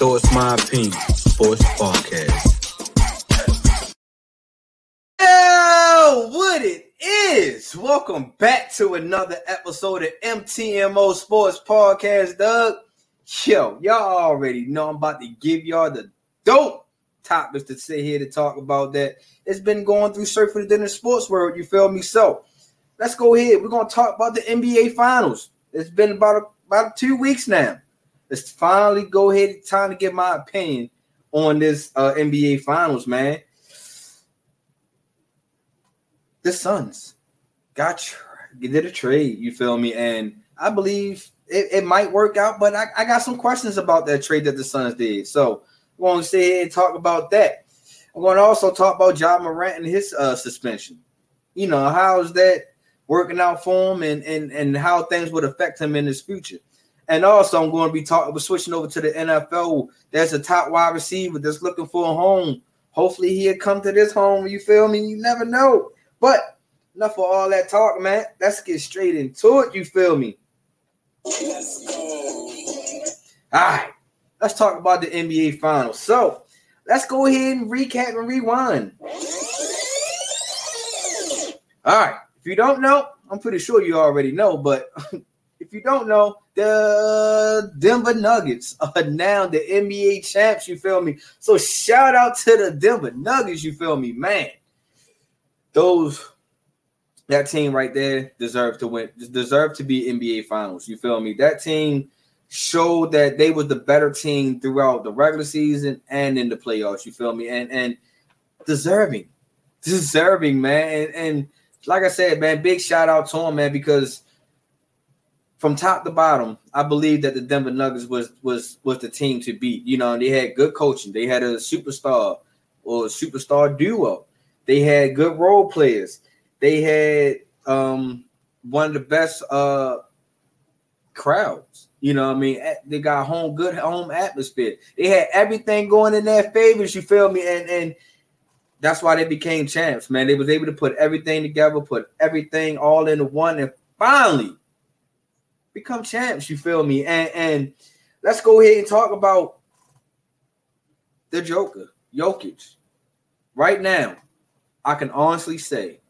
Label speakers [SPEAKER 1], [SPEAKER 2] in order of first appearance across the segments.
[SPEAKER 1] My it's my opinion. Sports podcast.
[SPEAKER 2] Yo, what it is? Welcome back to another episode of MTMO Sports Podcast, Doug. Yo, y'all already know I'm about to give y'all the dope topics to sit here to talk about that. It's been going through surfing the sports world. You feel me? So let's go ahead. We're gonna talk about the NBA Finals. It's been about about two weeks now let's finally go ahead. Time to get my opinion on this uh, NBA Finals, man. The Suns got did a trade. You feel me? And I believe it, it might work out, but I, I, got some questions about that trade that the Suns did. So I'm going to sit here and talk about that. I'm going to also talk about Ja Morant and his uh, suspension. You know, how's that working out for him and, and, and how things would affect him in his future. And also, I'm going to be talking, we're switching over to the NFL. There's a top wide receiver that's looking for a home. Hopefully, he'll come to this home. You feel me? You never know. But enough for all that talk, man. Let's get straight into it. You feel me? All right. Let's talk about the NBA Finals. So let's go ahead and recap and rewind. All right. If you don't know, I'm pretty sure you already know, but if you don't know, the Denver Nuggets are uh, now the NBA champs. You feel me? So shout out to the Denver Nuggets. You feel me, man? Those that team right there deserve to win. Deserve to be NBA Finals. You feel me? That team showed that they were the better team throughout the regular season and in the playoffs. You feel me? And and deserving, deserving, man. And, and like I said, man, big shout out to them, man, because from top to bottom, I believe that the Denver Nuggets was was was the team to beat. You know, they had good coaching. They had a superstar or a superstar duo. They had good role players. They had um, one of the best uh, crowds. You know, I mean, they got home good home atmosphere. They had everything going in their favors. You feel me? And and that's why they became champs, man. They was able to put everything together, put everything all into one, and finally become champs. You feel me? And and let's go ahead and talk about the Joker, Jokic. Right now, I can honestly say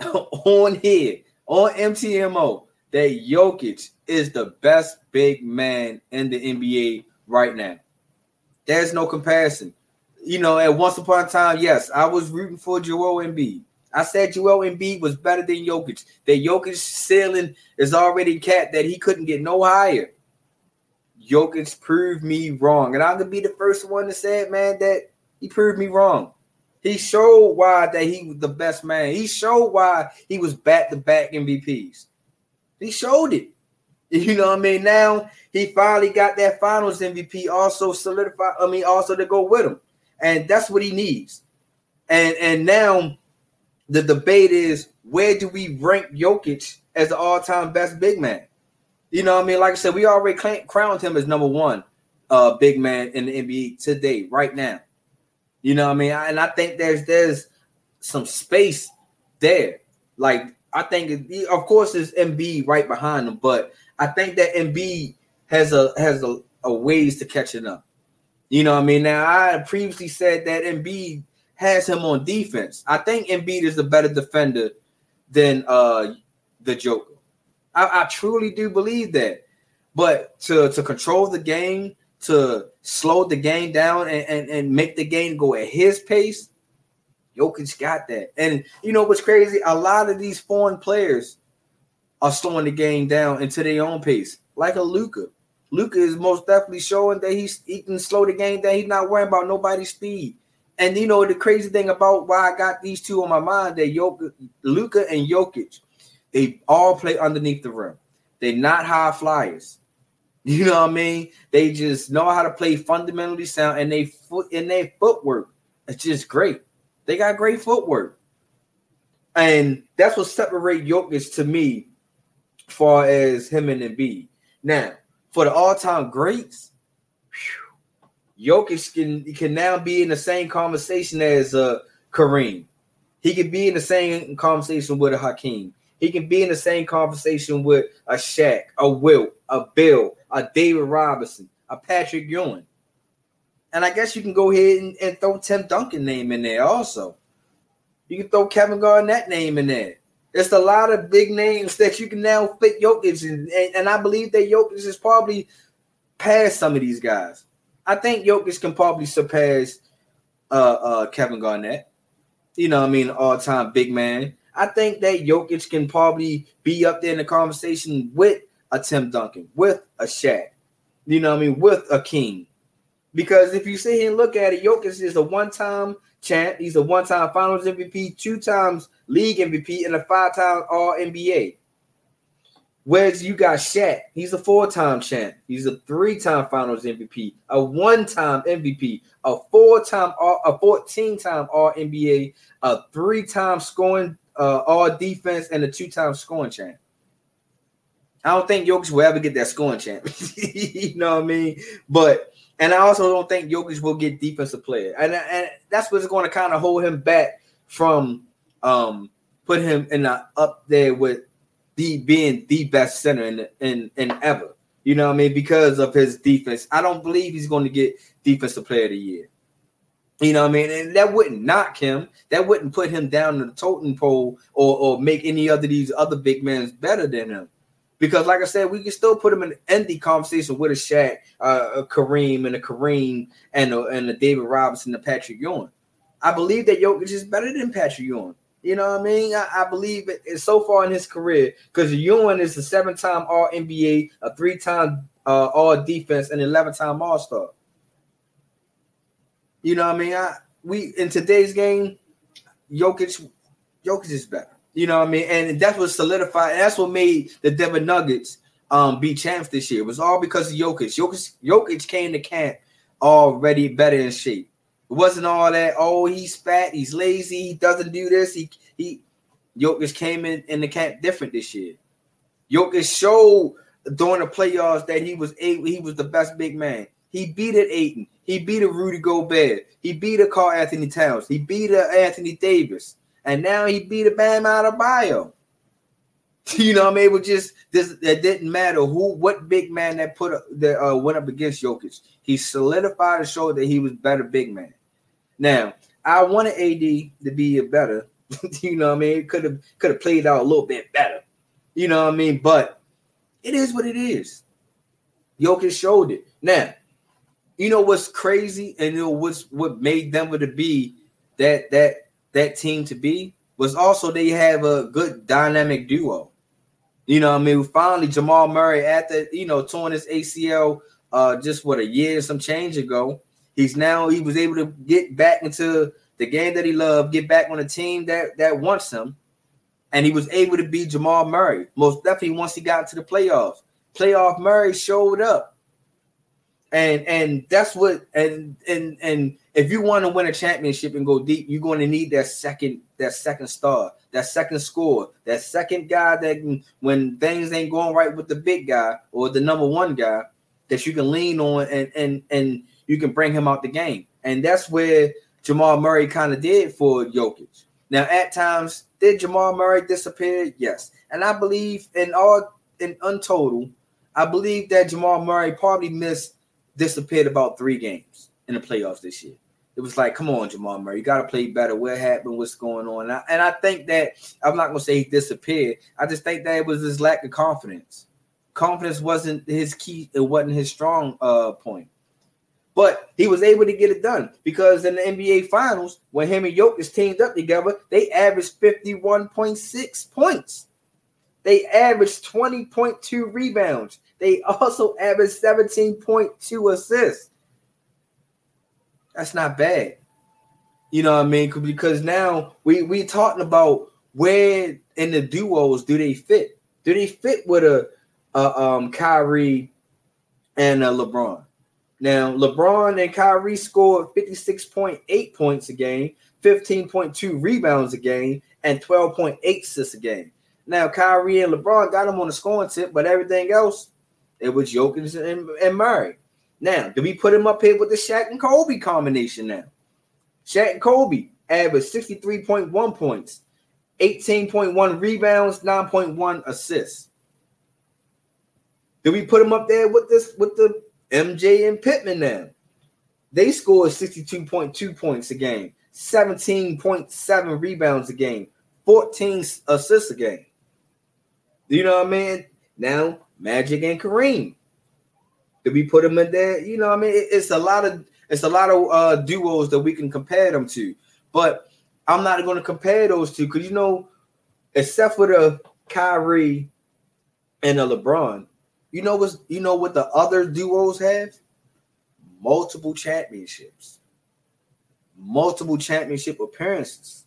[SPEAKER 2] on here on MTMO that Jokic is the best big man in the NBA right now. There's no comparison. You know, at once upon a time, yes, I was rooting for Joel Embiid. I said Joel Embiid was better than Jokic. That Jokic ceiling is already capped. That he couldn't get no higher. Jokic proved me wrong, and I'm gonna be the first one to say it, man. That he proved me wrong. He showed why that he was the best man. He showed why he was back to back MVPs. He showed it. You know what I mean? Now he finally got that finals MVP also solidified. I mean, also to go with him. And that's what he needs. And and now the debate is where do we rank Jokic as the all-time best big man? You know what I mean? Like I said, we already crowned him as number one uh big man in the NBA today, right now. You know what I mean? And I think there's there's some space there. Like I think, of course, it's Embiid right behind him, but I think that Embiid has a has a, a ways to catching up. You know what I mean? Now I previously said that Embiid has him on defense. I think Embiid is a better defender than uh the Joker. I, I truly do believe that. But to to control the game, to slow the game down and, and, and make the game go at his pace, Jokic got that. And you know what's crazy? A lot of these foreign players are slowing the game down into their own pace, like a Luka. Luka is most definitely showing that he's he can slow the game down. He's not worrying about nobody's speed. And you know the crazy thing about why I got these two on my mind that Jokic, Luka and Jokic, they all play underneath the rim. They're not high flyers. You know what I mean? They just know how to play fundamentally sound, and they foot in their footwork. It's just great. They got great footwork, and that's what separate Jokic to me, far as him and Embiid. Now, for the all-time greats, Jokic can can now be in the same conversation as uh, Kareem. He could be in the same conversation with a Hakeem. He can be in the same conversation with a Shaq, a Wilt, a Bill, a David Robinson, a Patrick Ewing. And I guess you can go ahead and, and throw Tim Duncan name in there also. You can throw Kevin Garnett name in there. There's a lot of big names that you can now fit Jokic in, and, and I believe that Jokic is probably past some of these guys. I think Jokic can probably surpass uh, uh, Kevin Garnett. You know, I mean, all-time big man. I think that Jokic can probably be up there in the conversation with a Tim Duncan, with a Shaq. You know, what I mean, with a King. Because if you sit here and look at it, Jokic is a one-time champ. He's a one-time Finals MVP, two times League MVP, and a five-time All NBA. Whereas you got Shaq, he's a four-time champ. He's a three-time Finals MVP, a one-time MVP, a four-time, a fourteen-time All NBA, a three-time scoring uh, All Defense, and a two-time scoring champ. I don't think Jokic will ever get that scoring champ. you know what I mean? But and I also don't think Jokic will get defensive player, and, and that's what's going to kind of hold him back from um put him in the, up there with the being the best center in in in ever. You know what I mean? Because of his defense, I don't believe he's going to get defensive player of the year. You know what I mean? And that wouldn't knock him. That wouldn't put him down in the totem pole or or make any other these other big men better than him. Because, like I said, we can still put him in the conversation with a Shaq, uh, a Kareem, and a Kareem, and a, and a David Robinson, and Patrick Ewing. I believe that Jokic is better than Patrick Ewing. You know what I mean? I, I believe it, it's so far in his career because Ewing is a seven-time All NBA, a three-time uh, All Defense, and eleven-time All Star. You know what I mean? I we in today's game, Jokic, Jokic is better. You know what I mean? And that's what solidified. And that's what made the Denver Nuggets um be champs this year. It was all because of Jokic. Jokic, Jokic came to camp already better in shape. It wasn't all that. Oh, he's fat. He's lazy. He doesn't do this. He he. Jokic came in in the camp different this year. Jokic showed during the playoffs that he was a he was the best big man. He beat it Ayton. He beat a Rudy Gobert. He beat a Karl-Anthony Towns. He beat a Anthony Davis and now he beat a Bam Adebayo. You know, I'm able just this. It didn't matter who, what big man that put up, that uh, went up against Jokic. He solidified and showed that he was better big man. Now, I wanted AD to be a better. you know, what I mean, could have could have played out a little bit better. You know what I mean? But it is what it is. Jokic showed it. Now, you know what's crazy, and you know what's what made Denver to be that that that team to be was also they have a good dynamic duo. You know, I mean, finally Jamal Murray after you know torn his ACL uh just what a year some change ago. He's now he was able to get back into the game that he loved, get back on a team that that wants him, and he was able to beat Jamal Murray. Most definitely once he got to the playoffs. Playoff Murray showed up and and that's what and and and if you want to win a championship and go deep, you're going to need that second that second star, that second score, that second guy that can, when things ain't going right with the big guy or the number one guy, that you can lean on and and and you can bring him out the game. And that's where Jamal Murray kind of did for Jokic. Now, at times did Jamal Murray disappear? Yes. And I believe in all in untotal, I believe that Jamal Murray probably missed disappeared about three games in the playoffs this year. It was like, come on, Jamal Murray, you got to play better. What happened? What's going on? And I, and I think that I'm not going to say he disappeared. I just think that it was his lack of confidence. Confidence wasn't his key. It wasn't his strong uh, point. But he was able to get it done because in the NBA Finals, when him and Jokic teamed up together, they averaged 51.6 points. They averaged 20.2 rebounds. They also averaged 17.2 assists. That's not bad. You know what I mean? Because now we we talking about where in the duos do they fit? Do they fit with a, a um Kyrie and a LeBron? Now, LeBron and Kyrie scored 56.8 points a game, 15.2 rebounds a game, and 12.8 assists a game. Now, Kyrie and LeBron got them on the scoring tip, but everything else, it was Jokic and, and Murray. Now, do we put him up here with the Shaq and Kobe combination now? Shaq and Kobe averaged 63.1 points, 18.1 rebounds, 9.1 assists. Do we put him up there with this with the MJ and Pippen now. They scored 62.2 points a game, 17.7 rebounds a game, 14 assists a game. You know what I mean? Now, Magic and Kareem. Did we put them in there? You know what I mean? It's a lot of it's a lot of uh, duos that we can compare them to. But I'm not going to compare those two because you know, except for the Kyrie and the LeBron, you know what? You know what the other duos have? Multiple championships, multiple championship appearances.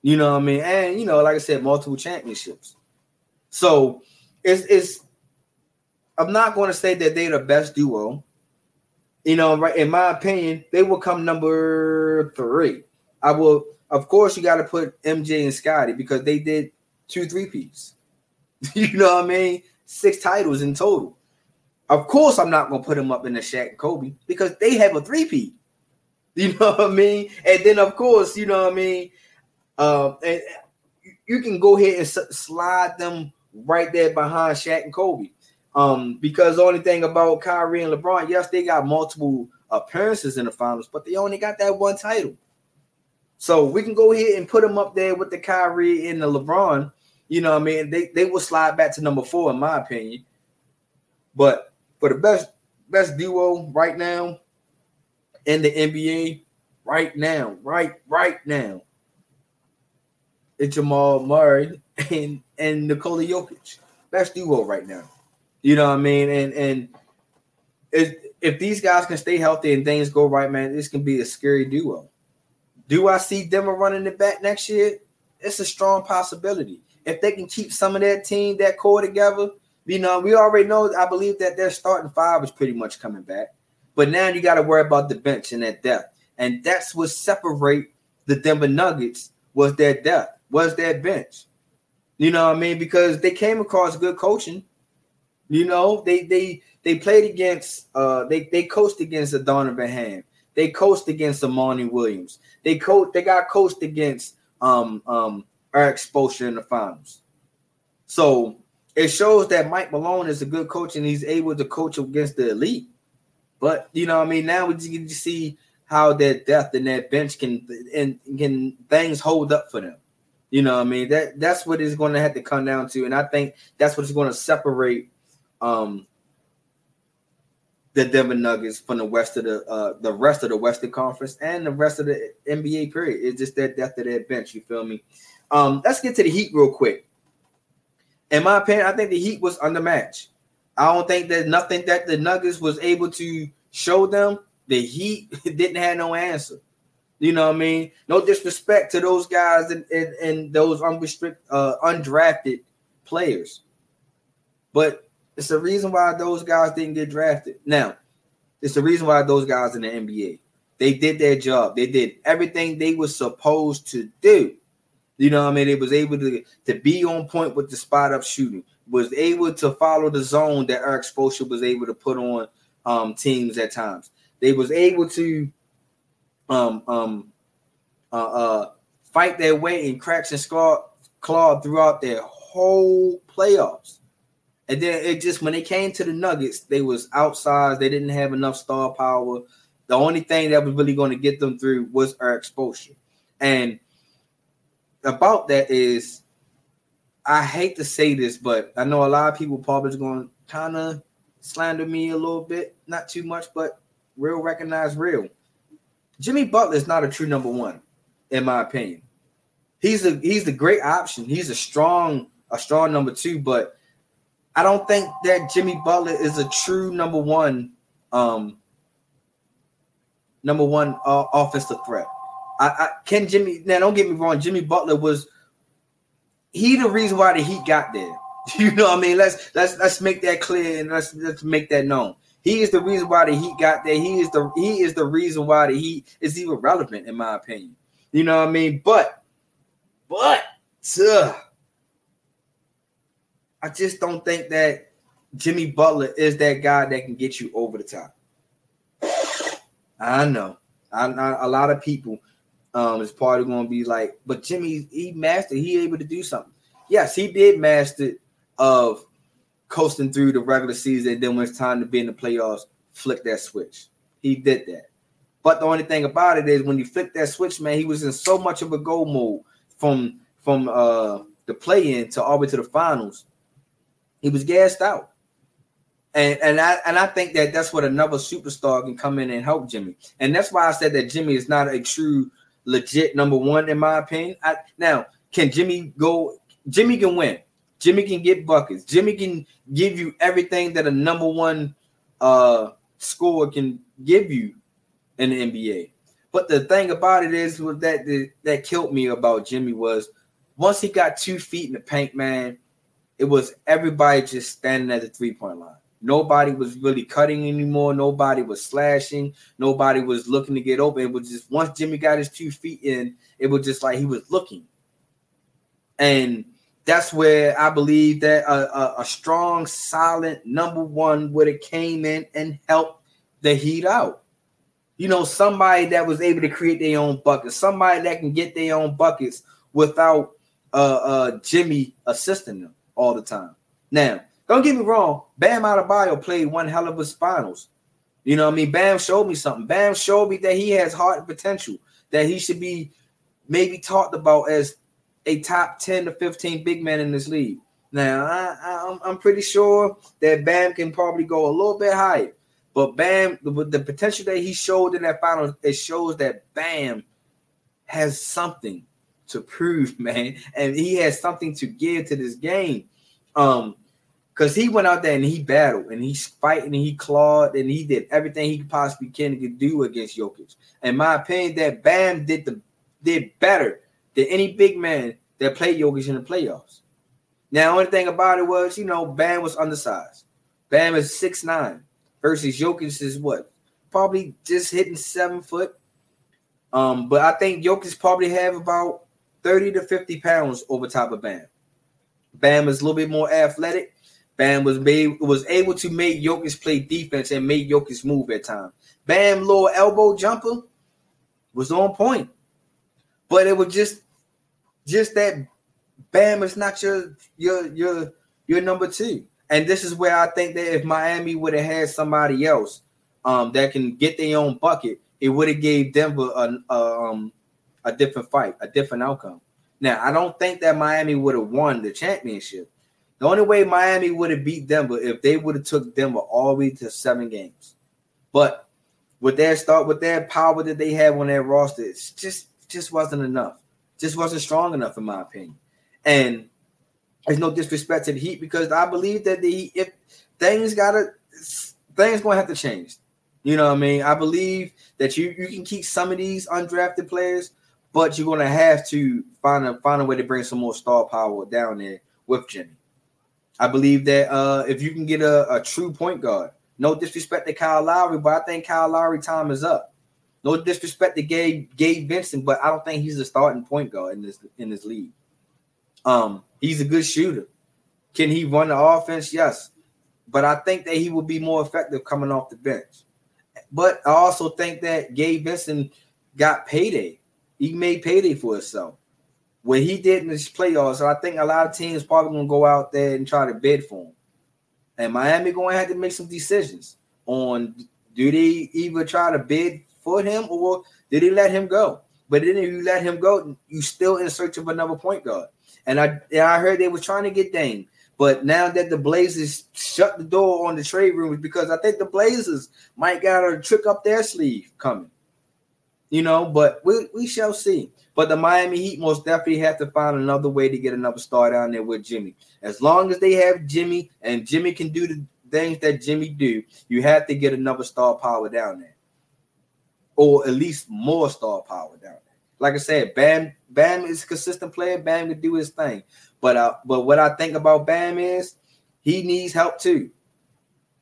[SPEAKER 2] You know what I mean? And you know, like I said, multiple championships. So it's it's. I'm not going to say that they're the best duo. You know, right? In my opinion, they will come number three. I will, of course, you got to put MJ and Scottie because they did two three piece. you know what I mean? Six titles in total. Of course, I'm not gonna put him up in the Shaq and Kobe because they have a three-peat. You know what I mean? And then of course, you know what I mean. Um, and you can go ahead and slide them right there behind Shaq and Kobe. Um, because the only thing about Kyrie and LeBron, yes, they got multiple appearances in the finals, but they only got that one title. So we can go ahead and put them up there with the Kyrie and the LeBron you know what I mean? They they will slide back to number four, in my opinion. But for the best best duo right now in the NBA, right now, right, right now, it's Jamal Murray and and Nikola Jokic. Best duo right now. You know what I mean? And and if, if these guys can stay healthy and things go right, man, this can be a scary duo. Do I see Denver running it back next year? It's a strong possibility if they can keep some of that team, that core together, you know, we already know. I believe that their starting five is pretty much coming back, but now you got to worry about the bench and that depth, and that's what separate the Denver Nuggets was their depth, was their bench. You know what I mean? Because they came across good coaching. You know, they they they played against uh they they coached against a Darvin Ham. They coached against a Monty Williams. They coached they got coached against um um our exposure in the finals. So it shows that Mike Malone is a good coach and he's able to coach against the elite. But you know, I mean, now we can see how that depth and that bench can and can things hold up for them. You know, I mean that that's what it's going to have to come down to, and I think that's what's going to separate um the Denver Nuggets from the rest of the uh, the rest of the Western Conference and the rest of the NBA period. It's just that depth of that bench. You feel me? Um, let's get to the Heat real quick. In my opinion, I think the Heat was undermatched. I don't think that nothing that the Nuggets was able to show them. The Heat didn't have no answer. You know what I mean? No disrespect to those guys and, and, and those unrestricted, uh, undrafted players, but it's the reason why those guys didn't get drafted. Now, it's the reason why those guys in the NBA they did their job. They did everything they were supposed to do. You know what I mean? It was able to, to be on point with the spot up shooting, was able to follow the zone that Erik Spoelstra was able to put on um, teams at times. They was able to um, um, uh, uh, fight their way and cracks and claw, claw throughout their whole playoffs. And then it just when they came to the Nuggets, they was outsized. They didn't have enough star power. The only thing that was really going to get them through was our exposure. And about that is, I hate to say this, but I know a lot of people probably going to kind of slander me a little bit, not too much, but real recognize real. Jimmy Butler is not a true number one, in my opinion. He's a he's the great option. He's a strong a strong number two, but I don't think that Jimmy Butler is a true number one um number one uh, offensive threat. I, I can Jimmy now don't get me wrong, Jimmy Butler was he the reason why the Heat got there. You know what I mean? Let's let's let's make that clear and let's let's make that known. He is the reason why the Heat got there. He is the he is the reason why the Heat is even relevant, in my opinion. You know what I mean? But but uh, I just don't think that Jimmy Butler is that guy that can get you over the top. I know. I, I, a lot of people um, is probably going to be like, but Jimmy, he mastered. He able to do something. Yes, he did master of coasting through the regular season. And then when it's time to be in the playoffs, flick that switch. He did that. But the only thing about it is when he flicked that switch, man, he was in so much of a go mode from from uh the play-in to all the way to the finals. He was gassed out. And, and I and I think that that's what another superstar can come in and help Jimmy. And that's why I said that Jimmy is not a true legit number one in my opinion. I, now, can Jimmy go? Jimmy can win. Jimmy can get buckets. Jimmy can give you everything that a number one uh scorer can give you in the NBA. But the thing about it is was that the, that killed me about Jimmy was once he got two feet in the paint, man, it was everybody just standing at the three point line. Nobody was really cutting anymore. Nobody was slashing. Nobody was looking to get open. It was just once Jimmy got his two feet in, it was just like he was looking. And that's where I believe that a, a, a strong, solid number one would have came in and helped the Heat out. You know, somebody that was able to create their own buckets, somebody that can get their own buckets without uh, uh, Jimmy assisting them all the time. Now, don't get me wrong, Bam Adebayo played one hell of a finals. You know what I mean? Bam showed me something. Bam showed me that he has heart potential, that he should be maybe talked about as a top 10 to 15 big man in this league. Now, I, am pretty sure that Bam can probably go a little bit higher. But Bam, the, the potential that he showed in that final, it shows that Bam has something to prove, man. And he has something to give to this game. Um, because he went out there and he battled and he's fighting and he clawed and he did everything he possibly can to do against Jokic. In my opinion, that Bam did the did better than any big man that played Jokic in the playoffs. Now, only thing about it was, you know, Bam was undersized. Bam is six nine versus Jokic is what? Probably just hitting seven foot. Um, but I think Jokic probably have about 30 to 50 pounds over top of Bam. Bam is a little bit more athletic. Bam was made, was able to make Jokic play defense and make Jokic move at times. Bam little elbow jumper was on point, but it was just just that Bam is not your your your your number two. And this is where I think that if Miami would have had somebody else um, that can get their own bucket, it would have gave Denver a, a, um, a different fight, a different outcome. Now, I don't think that Miami would have won the championship, the only way Miami would have beat Denver if they would have took Denver all the way to seven games. But with their start, with their power that they have on their roster, it's just just wasn't enough. Just wasn't strong enough, in my opinion. And there's no disrespect to the Heat because I believe that the if things gotta things gonna have to change. You know what I mean? I believe that you you can keep some of these undrafted players, but you're gonna have to find a find a way to bring some more star power down there with Jimmy. I believe that uh, if you can get a, a, true point guard, no disrespect to Kyle Lowry, but I think Kyle Lowry time is up. No disrespect to Gabe Gabe Vincent, but I don't think he's a starting point guard in this in this league. Um, he's a good shooter. Can he run the offense? Yes, but I think that he will be more effective coming off the bench. But I also think that Gabe Vincent got payday. He made payday for himself. What he did in this playoffs, I think a lot of teams probably gonna go out there and try to bid for him. And Miami going to have to make some decisions on do they either try to bid for him or did they let him go? But then if you let him go, you still in search of another point guard. And I and I heard they were trying to get Dame. But now that the Blazers shut the door on the trade rumors, because I think the Blazers might got a trick up their sleeve coming. You know, but we, we shall see. But the Miami Heat most definitely have to find another way to get another star down there with Jimmy. As long as they have Jimmy and Jimmy can do the things that Jimmy do, you have to get another star power down there. Or at least more star power down there. Like I said, Bam Bam is a consistent player. Bam can do his thing. But uh, but what I think about Bam is he needs help too.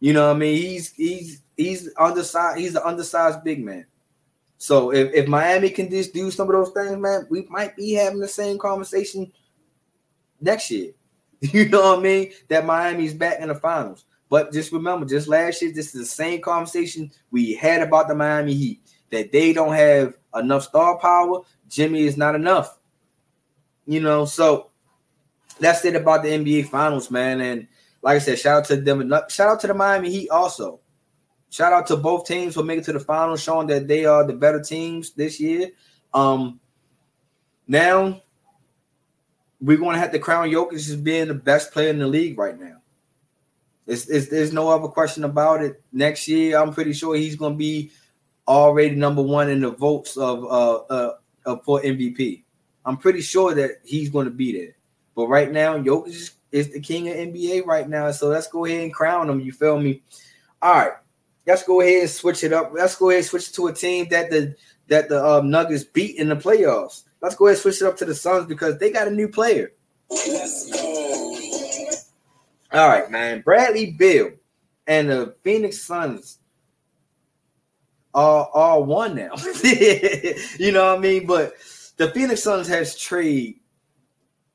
[SPEAKER 2] You know what I mean? He's he's he's undersized, he's an undersized big man. So if, if Miami can just do some of those things, man, we might be having the same conversation next year. You know what I mean? That Miami's back in the finals. But just remember, just last year, this is the same conversation we had about the Miami Heat that they don't have enough star power. Jimmy is not enough. You know, so that's it about the NBA Finals, man. And like I said, shout out to them. Shout out to the Miami Heat also. Shout out to both teams for making it to the final, showing that they are the better teams this year. Um, now we're going to have to crown Jokic as being the best player in the league right now. It's, it's, there's no other question about it. Next year, I'm pretty sure he's going to be already number one in the votes of uh, uh, uh, for MVP. I'm pretty sure that he's going to be there. But right now, Jokic is the king of NBA right now. So let's go ahead and crown him. You feel me? All right let's go ahead and switch it up. Let's go ahead and switch to a team that the that the um, Nuggets beat in the playoffs. Let's go ahead and switch it up to the Suns because they got a new player. All right, man. Bradley Beal and the Phoenix Suns are, are one now. you know what I mean? But the Phoenix Suns has trade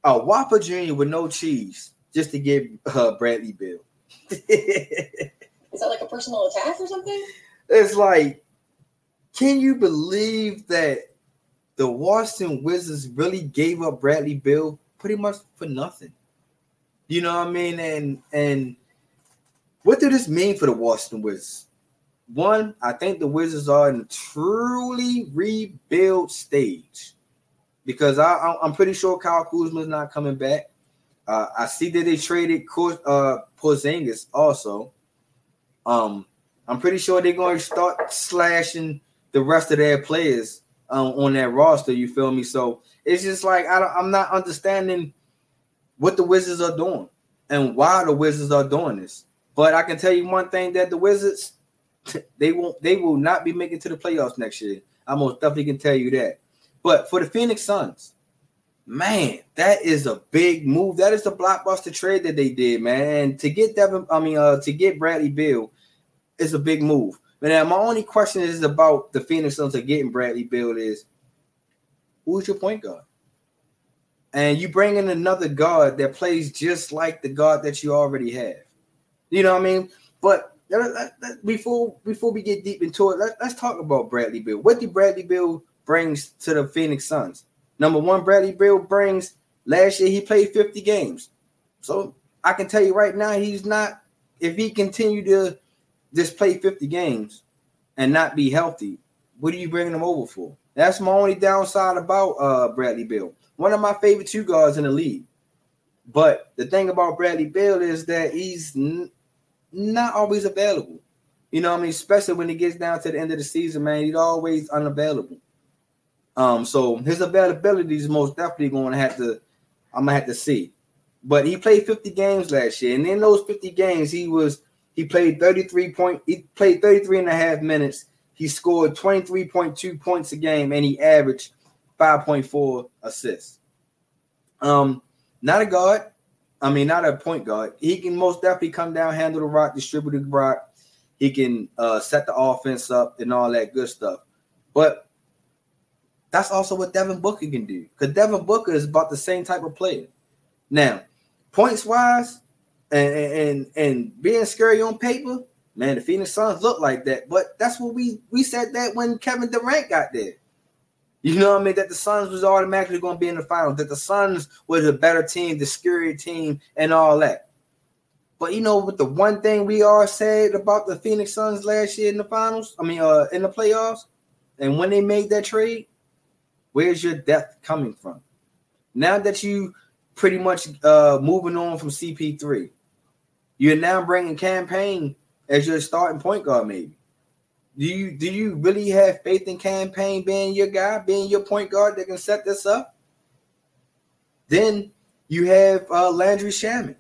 [SPEAKER 2] a Whopper Jr. with no cheese just to get uh, Bradley Beal.
[SPEAKER 3] Is that like a personal attack or something?
[SPEAKER 2] It's like, can you believe that the Washington Wizards really gave up Bradley Beal pretty much for nothing? You know what I mean? And and what did this mean for the Washington Wizards? One, I think the Wizards are in a truly rebuild stage because I, am pretty sure Kyle Kuzma is not coming back. Uh, I see that they traded uh, Porzingis also. Um, I'm pretty sure they're going to start slashing the rest of their players um, on that roster. You feel me? So it's just like I am not understanding what the Wizards are doing and why the Wizards are doing this. But I can tell you one thing that the Wizards they won't they will not be making to the playoffs next year. I most definitely can tell you that. But for the Phoenix Suns, man, that is a big move. That is the blockbuster trade that they did, man. To get Devin, I mean, uh, to get Bradley Beal is a big move. But now my only question is about the Phoenix Suns of getting Bradley Beal is who's your point guard? And you bring in another guard that plays just like the guard that you already have. You know what I mean? But before before we get deep into it, let, us talk about Bradley Beal. What did Bradley Beal brings to the Phoenix Suns? Number one, Bradley Beal brings last year he played 50 games. So I can tell you right now, he's not if he continue to just play 50 games and not be healthy, what are you bringing him over for? That's my only downside about uh, Bradley Beal. One of my favorite two guards in the league. But the thing about Bradley Beal is that he's n- not always available. You know what I mean? Especially when he gets down to the end of the season, man, he's always unavailable. Um, so his availability is most definitely going to have to, I'm gonna have to see. But he played 50 games last year, and in those 50 games, he was he played 33 point, he played 33 and a half minutes. He scored 23.2 points a game and he averaged 5.4 assists. Um, not a guard. I mean, not a point guard. He can most definitely come down, handle the rock, distribute the rock. He can uh, set the offense up and all that good stuff. But that's also what Devin Booker can do because Devin Booker is about the same type of player. Now, points wise, and and and being scary on paper, man, the Phoenix Suns look like that. But that's what we we said that when Kevin Durant got there. You know what I mean? That the Suns was automatically going to be in the finals, that the Suns was a better team, the scary team, and all that. But you know, with the one thing we all said about the Phoenix Suns last year in the finals, I mean, uh, in the playoffs, and when they made that trade, where's your depth coming from? Now that you pretty much uh moving on from CP3, you're now bringing Cam Payne as your starting point guard, maybe. Do you do you really have faith in Cam Payne being your guy, being your point guard that can set this up? Then you have uh, Landry Shamet,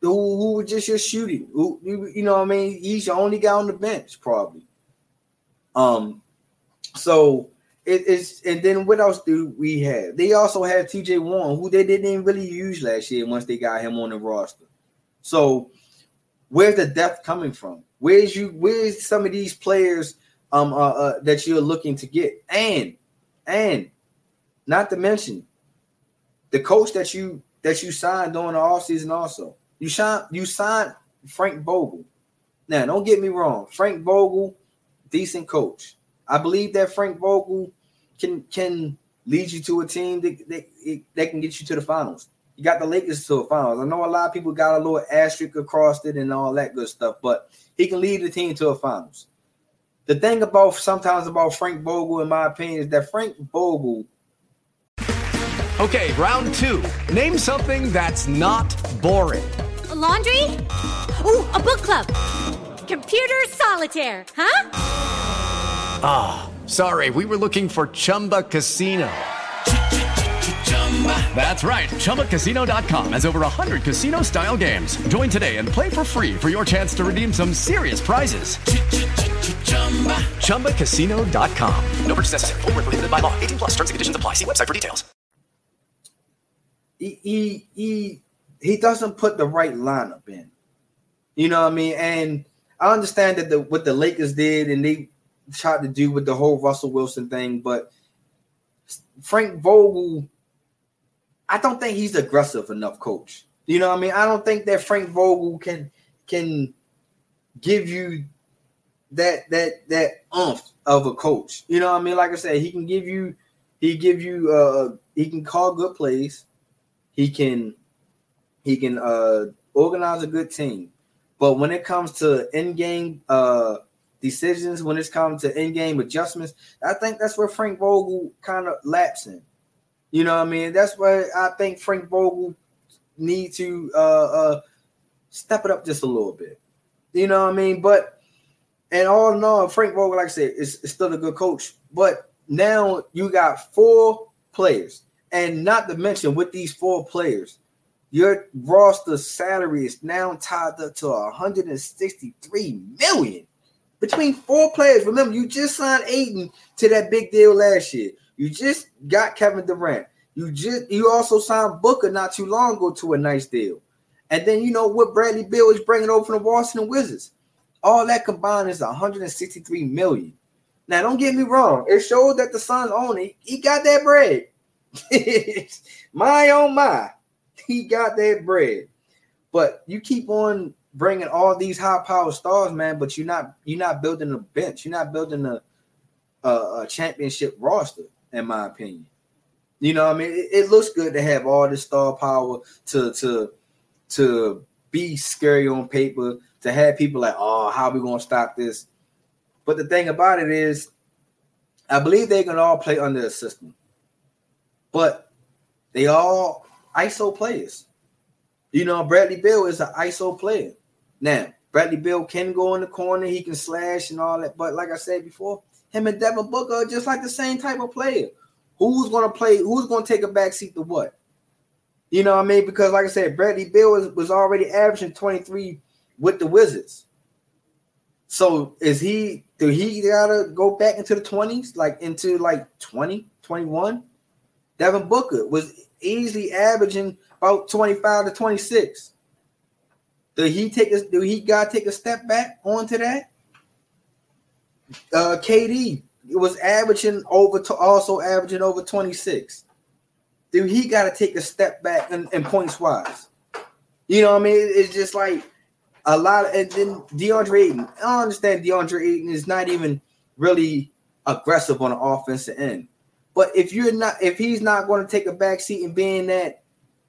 [SPEAKER 2] who, who was just your shooting. Who you know, what I mean, he's the only guy on the bench, probably. Um, so it is, and then what else do we have? They also have TJ Warren, who they didn't even really use last year once they got him on the roster. So where's the depth coming from? Where's you? Where's some of these players um uh, uh, that you're looking to get? And and not to mention the coach that you that you signed during the offseason also. You signed you signed Frank Vogel. Now, don't get me wrong. Frank Vogel decent coach. I believe that Frank Vogel can can lead you to a team that, that, that can get you to the finals. You got the Lakers to the finals. I know a lot of people got a little asterisk across it and all that good stuff, but he can lead the team to a finals. The thing about sometimes about Frank Vogel, in my opinion, is that Frank Vogel.
[SPEAKER 4] Okay, round two. Name something that's not boring.
[SPEAKER 5] A laundry? Ooh, a book club. Computer solitaire, huh?
[SPEAKER 4] Ah, oh, sorry, we were looking for Chumba Casino. That's right. ChumbaCasino.com has over 100 casino style games. Join today and play for free for your chance to redeem some serious prizes. ChumbaCasino.com. No purchase necessary. Full prohibited by law. 18 plus terms and conditions apply. See website for details.
[SPEAKER 2] He, he, he, he doesn't put the right lineup in. You know what I mean? And I understand that the what the Lakers did and they tried to do with the whole Russell Wilson thing, but Frank Vogel I don't think he's aggressive enough, coach. You know what I mean? I don't think that Frank Vogel can can give you that that that umph of a coach. You know what I mean? Like I said, he can give you he give you uh he can call good plays. He can he can uh organize a good team. But when it comes to in-game uh decisions, when it comes to in-game adjustments, I think that's where Frank Vogel kind of laps in. You know what I mean? That's why I think Frank Vogel need to uh, uh, step it up just a little bit. You know what I mean? But and all in all, Frank Vogel, like I said, is, is still a good coach. But now you got four players, and not to mention with these four players, your roster salary is now tied up to 163 million between four players. Remember, you just signed Ayton to that big deal last year. You just got Kevin Durant. You just you also signed Booker not too long ago to a nice deal. And then you know what Bradley Beal is bringing over from the Washington Wizards. All that combined is 163 million. Now, don't get me wrong. It shows that the Suns own it. He got that bread. my oh my. He got that bread. But you keep on bringing all these high power stars, man. But you're not you're not building a bench. You're not building a, a, a championship roster in my opinion. You know, I mean, it, it, looks good to have all this star power to to to be scary on paper, to have people like, oh, how are we gonna stop this? But the thing about it is, I believe they can all play under a system, but they all ISO players. You know, Bradley Beal is an ISO player. Now, Bradley Beal can go in the corner, he can slash and all that, but like I said before, him and Devin Booker are just like the same type of player. Who's gonna play? Who's gonna take a back seat to what? You know what I mean? Because like I said, Bradley Beal was, was already averaging 23 with the Wizards. So is he do he gotta go back into the 20s, like into like 20, 21? Devin Booker was easily averaging about 25 to 26. Did he take a do he gotta take a step back onto that? Uh, KD was averaging over to also averaging over 26. Dude, he got to take a step back in, points wise. You know what I mean? It's just like a lot of, and then DeAndre Ayton. I understand DeAndre Ayton is not even really aggressive on the offensive end. But if you're not, if he's not going to take a back seat and being that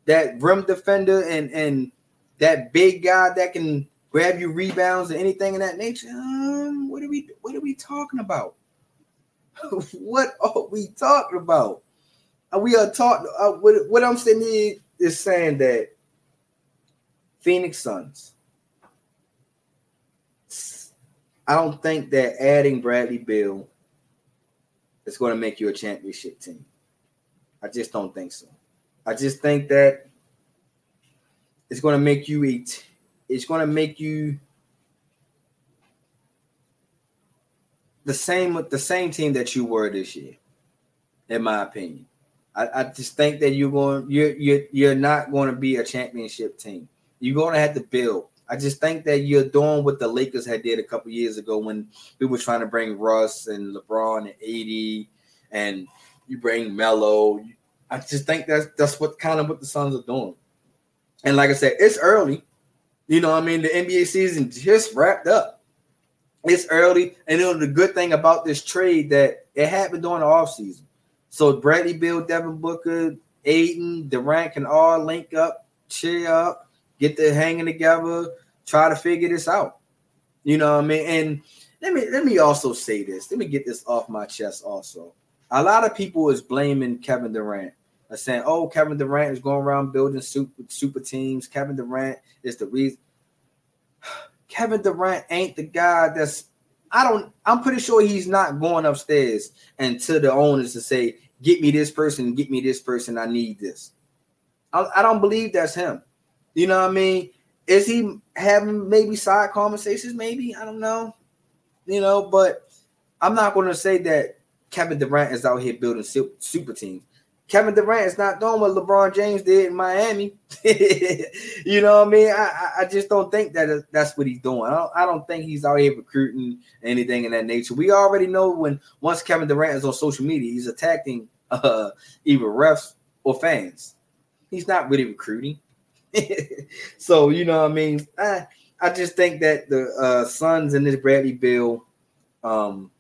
[SPEAKER 2] that rim defender and and that big guy that can grab you rebounds or anything of that nature, um, what are we what are we talking about? what are we talking about? We are talking. Uh, what, what I'm saying is saying that Phoenix Suns. I don't think that adding Bradley Beal is going to make you a championship team. I just don't think so. I just think that it's going to make you eat. It's going to make you the same with the same team that you were this year, in my opinion. I, I just think that you're going you're you're you're not going to be a championship team. You're going to have to build. I just think that you're doing what the Lakers had did a couple years ago when we were trying to bring Russ and LeBron and AD, and you bring Melo. I just think that's that's what kind of what the Suns are doing. And like I said, it's early. You know, I mean, the NBA season just wrapped up. It's early, and you the good thing about this trade that it happened during the offseason. So Bradley Beal, Devin Booker, Ayton, Durant can all link up, cheer up, get the hanging together, try to figure this out. You know what I mean? And let me let me also say this. Let me get this off my chest also. A lot of people is blaming Kevin Durant. Are saying, "Oh, Kevin Durant is going around building super super teams. Kevin Durant is the reason." Kevin Durant ain't the guy that's. I don't. I'm pretty sure he's not going upstairs and to the owners to say, "Get me this person. Get me this person. I need this." I, I don't believe that's him. You know what I mean? Is he having maybe side conversations? Maybe I don't know. You know, but I'm not going to say that Kevin Durant is out here building super teams. Kevin Durant is not doing what LeBron James did in Miami. you know what I mean? I, I just don't think that that's what he's doing. I don't, I don't think he's out here recruiting anything in that nature. We already know when once Kevin Durant is on social media, he's attacking uh, either refs or fans. He's not really recruiting. so you know what I mean. I I just think that the uh, Suns and this Bradley Beal um,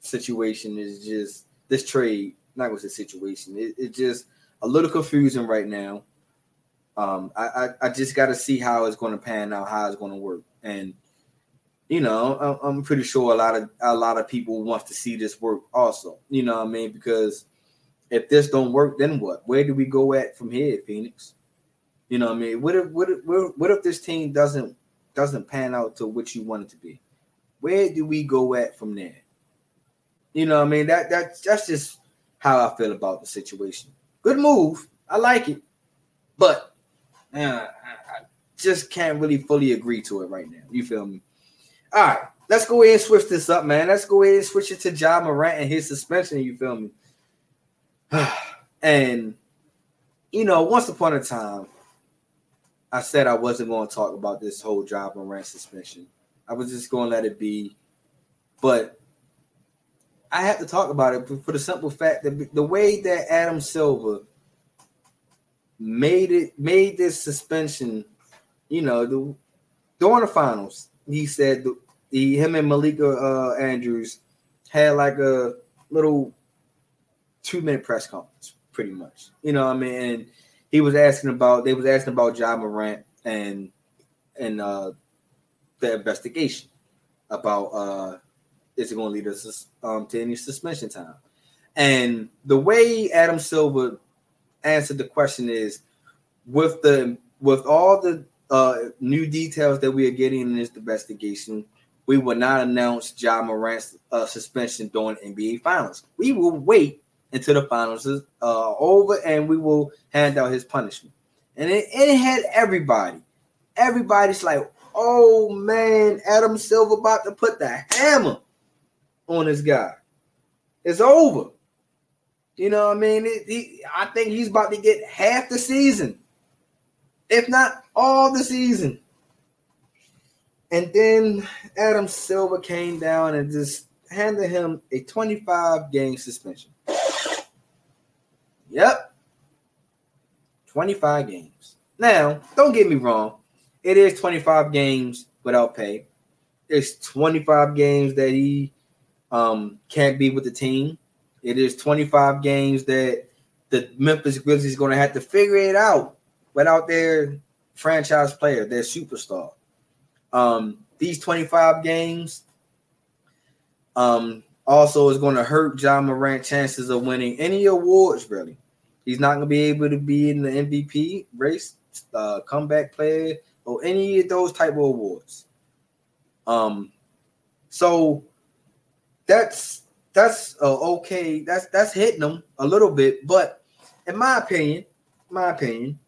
[SPEAKER 2] situation is just this trade. Not with the situation. It, it's just a little confusing right now. Um, I, I, I just got to see how it's going to pan out, how it's going to work, and you know, I'm, I'm pretty sure a lot of a lot of people want to see this work also. You know what I mean? Because if this don't work, then what? Where do we go at from here, Phoenix? You know what I mean? What if what if what if this team doesn't doesn't pan out to what you want it to be? Where do we go at from there? You know what I mean? That that that's just how I feel about the situation. Good move. I like it. But uh, I just can't really fully agree to it right now. You feel me? All right, let's go ahead and switch this up, man. Let's go ahead and switch it to Ja Morant and his suspension. You feel me? and you know, once upon a time, I said I wasn't going to talk about this whole Ja Morant suspension. I was just going to let it be. But I have to talk about it for the simple fact that the way that Adam Silver made it made this suspension, you know, the during the finals, he said the, the him and Malika uh, Andrews had like a little two minute press conference, pretty much. You know, what I mean, and he was asking about they was asking about Ja Morant and and uh the investigation about uh is it going to lead us um, to any suspension time? And the way Adam Silver answered the question is with the with all the uh, new details that we are getting in this investigation, we will not announce Ja Morant's uh, suspension during NBA Finals. We will wait until the finals is uh, over, and we will hand out his punishment. And it, it had everybody. Everybody's like, "Oh man, Adam Silver about to put the hammer on this guy. It's over." You know what I mean? It, he, I think he's about to get half the season, if not all the season. And then Adam Silver came down and just handed him a 25 game suspension. Yep. 25 games. Now, don't get me wrong. It is 25 games without pay. It's 25 games that he um, can't be with the team. It is 25 games that the Memphis Grizzlies going to have to figure it out without their franchise player, their superstar. Um, these 25 games um, also is going to hurt John Morant chances of winning any awards, really. He's not going to be able to be in the MVP race, uh, comeback player, or any of those type of awards. Um, so that's that's uh, okay. That's that's hitting them a little bit, but in my opinion, my opinion,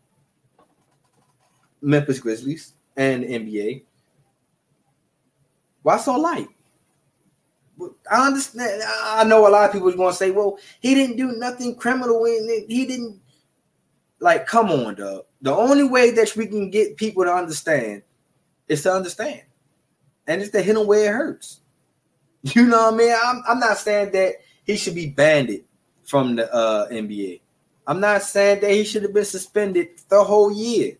[SPEAKER 2] Memphis Grizzlies and NBA. Why so light? I understand. I know a lot of people are going to say, "Well, he didn't do nothing criminal. He didn't." Like, come on, dog. The only way that we can get people to understand is to understand, and it's to hit them where it hurts. You know what I mean? I'm, I'm not saying that he should be banned from the uh, NBA. I'm not saying that he should have been suspended the whole year.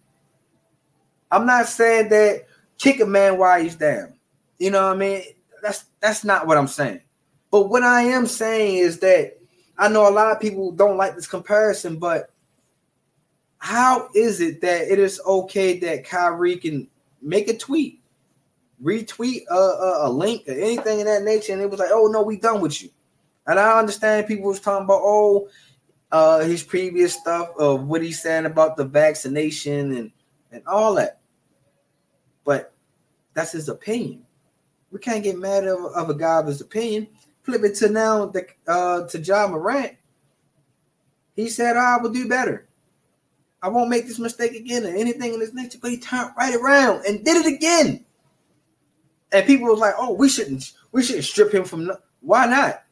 [SPEAKER 2] I'm not saying that kick a man while he's down. You know what I mean? That's that's not what I'm saying. But what I am saying is that I know a lot of people don't like this comparison, but how is it that it is okay that Kyrie can make a tweet, retweet a, a, a link or anything of that nature, and it was like, oh no, we done with you. And I understand people was talking about, oh, uh, his previous stuff of what he's saying about the vaccination and and all that. But that's his opinion. We can't get mad of, of a guy of his opinion. Flip it to now the uh to Ja Morant. He said, I will do better. I won't make this mistake again or anything in this nature, but he turned right around and did it again. And people was like, oh, we shouldn't we shouldn't strip him from why not?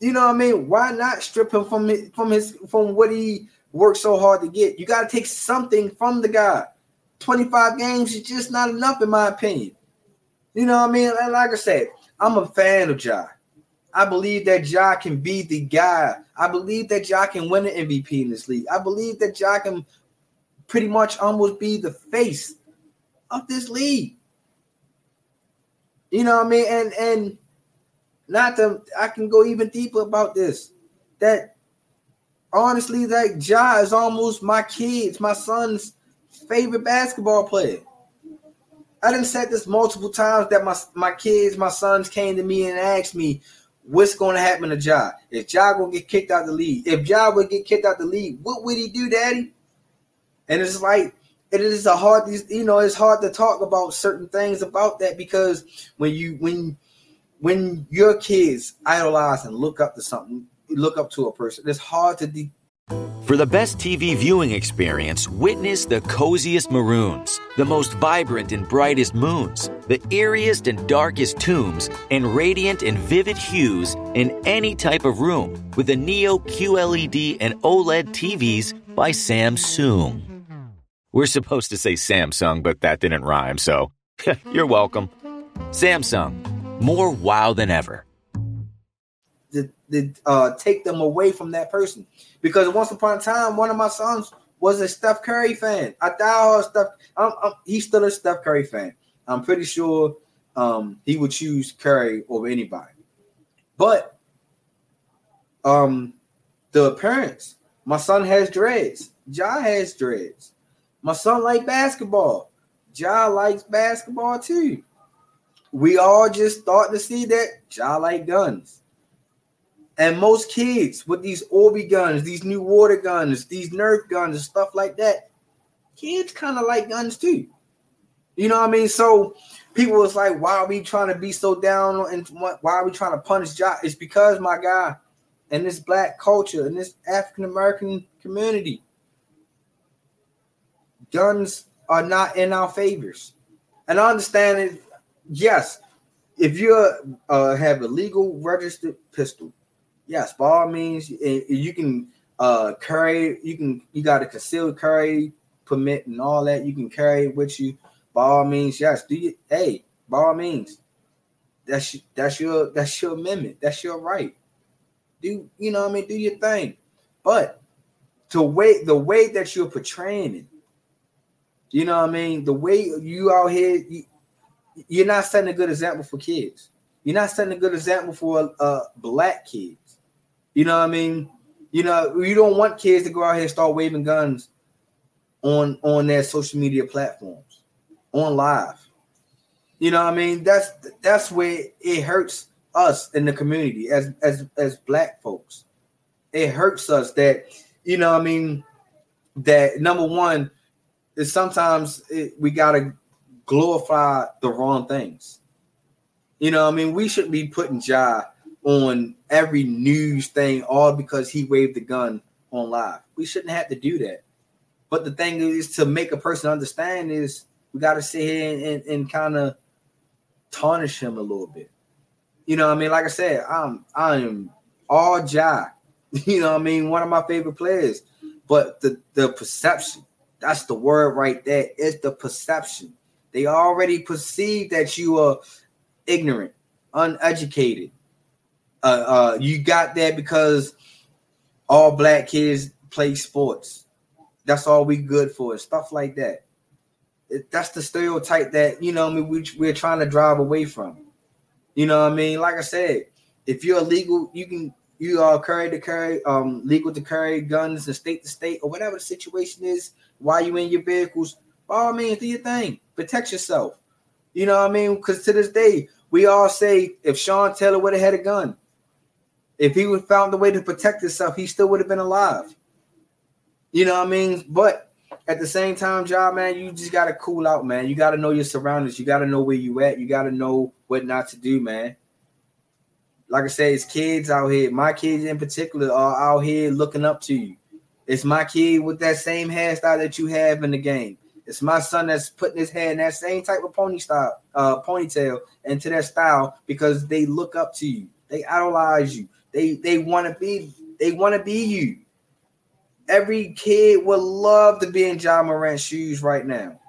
[SPEAKER 2] You know what I mean? Why not strip him from his, from his from what he worked so hard to get? You got to take something from the guy. 25 games is just not enough, in my opinion. You know what I mean? And like I said, I'm a fan of Ja. I believe that Ja can be the guy. I believe that Ja can win an MVP in this league. I believe that Ja can pretty much almost be the face of this league. You know what I mean? And and not to I can go even deeper about this. That honestly, that Ja is almost my kids, my son's favorite basketball player. I didn't said this multiple times that my my kids, my sons came to me and asked me what's to happen to Ja. If Ja gonna get kicked out the league, if Ja would get kicked out the league, what would he do, Daddy? And it's like it is a hard, you know, it's hard to talk about certain things about that because when you when when your kids idolize and look up to something, look up to a person, it's hard to de-
[SPEAKER 6] for the best TV viewing experience, witness the coziest maroons, the most vibrant and brightest moons, the eeriest and darkest tombs, and radiant and vivid hues in any type of room with the Neo QLED and OLED TVs by Samsung. We're supposed to say Samsung, but that didn't rhyme, so you're welcome. Samsung, more wow than ever
[SPEAKER 2] to, to uh, take them away from that person. Because once upon a time, one of my sons was a Steph Curry fan. I thought Steph. I'm, I'm, he's still a Steph Curry fan. I'm pretty sure um, he would choose Curry over anybody. But um, the appearance. My son has dreads. Ja has dreads. My son like basketball. Ja likes basketball too. We all just start to see that Ja like guns. And most kids with these Orby guns, these new water guns, these Nerf guns, and stuff like that, kids kind of like guns too. You know what I mean? So people was like, why are we trying to be so down and why are we trying to punish Ja? It's because my guy and this black culture and this African American community, guns are not in our favors. And I understand it. Yes, if you uh, have a legal registered pistol, yes, by all means, you can uh carry, you can you got a concealed carry permit and all that. You can carry it with you. By all means, yes. Do you hey, by all means, that's that's your that's your amendment. That's your right. Do you know what I mean? Do your thing. But to wait the way that you're portraying it, you know what I mean? The way you out here, you, you're not setting a good example for kids. You're not setting a good example for uh, black kids. You know what I mean? You know, you don't want kids to go out here and start waving guns on on their social media platforms, on live. You know what I mean? That's that's where it hurts us in the community as as as black folks. It hurts us that you know what I mean that number one is sometimes it, we gotta glorify the wrong things. You know, I mean, we shouldn't be putting Ja on every news thing all because he waved the gun on live. We shouldn't have to do that. But the thing is to make a person understand is we got to sit here and, and, and kind of tarnish him a little bit. You know, I mean, like I said, I'm I'm all Ja. You know, I mean, one of my favorite players. But the the perception, that's the word right there. It's the perception. They already perceive that you are ignorant, uneducated. Uh, uh, you got that because all black kids play sports. That's all we good for, stuff like that. It, that's the stereotype that you know. I mean, we, we're trying to drive away from. You know what I mean? Like I said, if you're illegal, you can you are carry to carry um legal to carry guns and state to state or whatever the situation is while you in your vehicles. By all means, do your thing. Protect yourself. You know what I mean? Because to this day, we all say if Sean Taylor would have had a gun, if he would found a way to protect himself, he still would have been alive. You know what I mean? But at the same time, job man, you just gotta cool out, man. You gotta know your surroundings. You gotta know where you at. You gotta know what not to do, man. Like I said, it's kids out here. My kids in particular are out here looking up to you. It's my kid with that same hairstyle that you have in the game. It's my son that's putting his hair in that same type of pony style, uh, ponytail into that style because they look up to you. They idolize you. They they want to be they want to be you. Every kid would love to be in John Morant's shoes right now.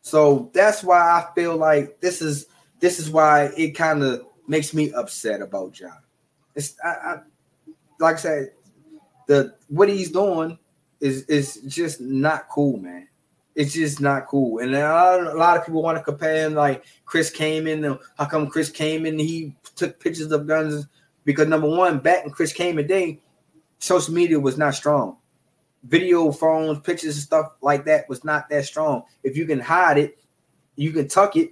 [SPEAKER 2] So that's why I feel like this is this is why it kind of makes me upset about John. It's I, I like I said, the what he's doing is is just not cool, man. It's just not cool. And a lot, a lot of people want to compare him like Chris Kaman. How come Chris Kaman he took pictures of guns? Because number one, back in Chris Kaman day, social media was not strong. Video phones, pictures, and stuff like that was not that strong. If you can hide it, you can tuck it,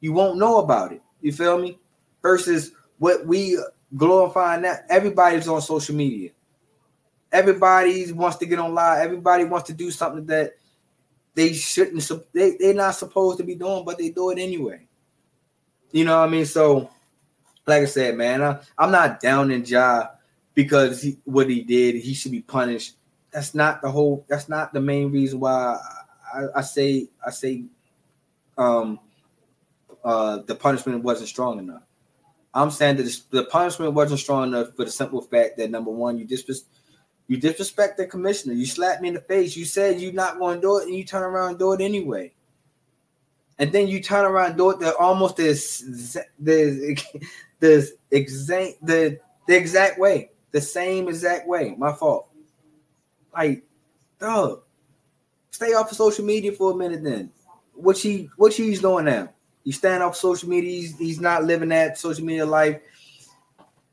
[SPEAKER 2] you won't know about it. You feel me? Versus what we glorifying that everybody's on social media. Everybody wants to get on live. Everybody wants to do something that they shouldn't. They they're not supposed to be doing, but they do it anyway. You know what I mean? So, like I said, man, I, am not down in Ja because he, what he did, he should be punished. That's not the whole. That's not the main reason why I, I say I say um uh the punishment wasn't strong enough. I'm saying that the punishment wasn't strong enough for the simple fact that number one, you just you disrespect the commissioner. You slap me in the face. You said you're not going to do it, and you turn around and do it anyway. And then you turn around and do it the almost this the the exact the the exact way, the same exact way. My fault. Like, dog, stay off of social media for a minute. Then what she what she's doing now? You staying off social media. He's, he's not living that social media life.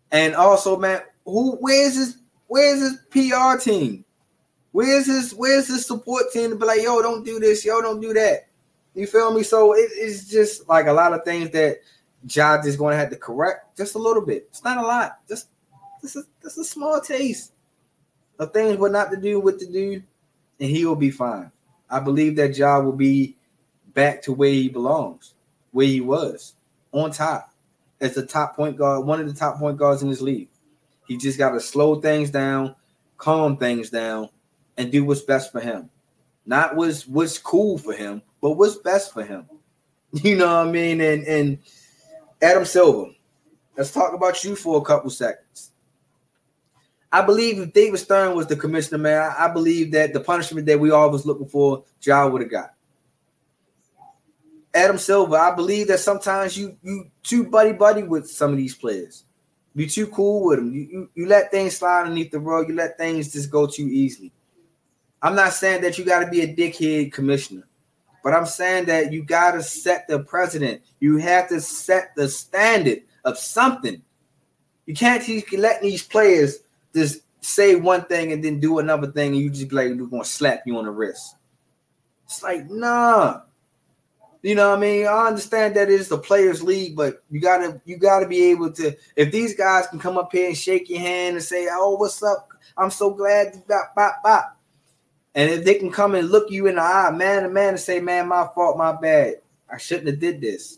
[SPEAKER 2] And also, man, who where's his Where's his PR team? Where's his Where's his support team to be like, yo, don't do this, yo, don't do that. You feel me? So it, it's just like a lot of things that Josh is going to have to correct just a little bit. It's not a lot. Just this is this is a small taste of things what not to do, what to do, and he will be fine. I believe that Ja will be back to where he belongs, where he was on top as the top point guard, one of the top point guards in this league. He just got to slow things down, calm things down, and do what's best for him. Not what's what's cool for him, but what's best for him. You know what I mean? And and Adam Silver, let's talk about you for a couple seconds. I believe if David Stern was the commissioner, man, I, believe that the punishment that we all was looking for, Ja would have got. Adam Silver, I believe that sometimes you you too buddy buddy with some of these players. Be too cool with them. You, you you let things slide underneath the rug. You let things just go too easily. I'm not saying that you got to be a dickhead commissioner, But I'm saying that you got to set the precedent. You have to set the standard of something. You can't keep letting these players just say one thing and then do another thing, and you just be like, we're to slap you on the wrist. It's like, nah. You know what I mean? I understand that it's the players' league, but you gotta you gotta be able to. If these guys can come up here and shake your hand and say, "Oh, what's up? I'm so glad." Bop, bop, bop. And if they can come and look you in the eye, man to man, and say, "Man, my fault, my bad. I shouldn't have did this,"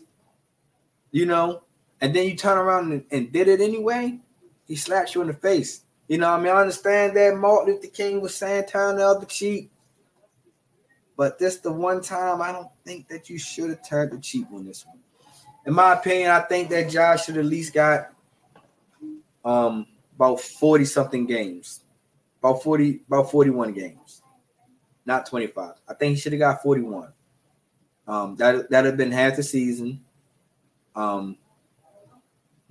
[SPEAKER 2] you know, and then you turn around and, and did it anyway, he slaps you in the face. You know, I mean, I understand that Martin Luther King was saying turn the other cheek, but this the one time I don't think that you should have turned the cheap on this one. In my opinion, I think that Josh should at least got um about 40 something games. About 40, about 41 games. Not 25. I think he should have got 41. Um, that that'd have been half the season. Um,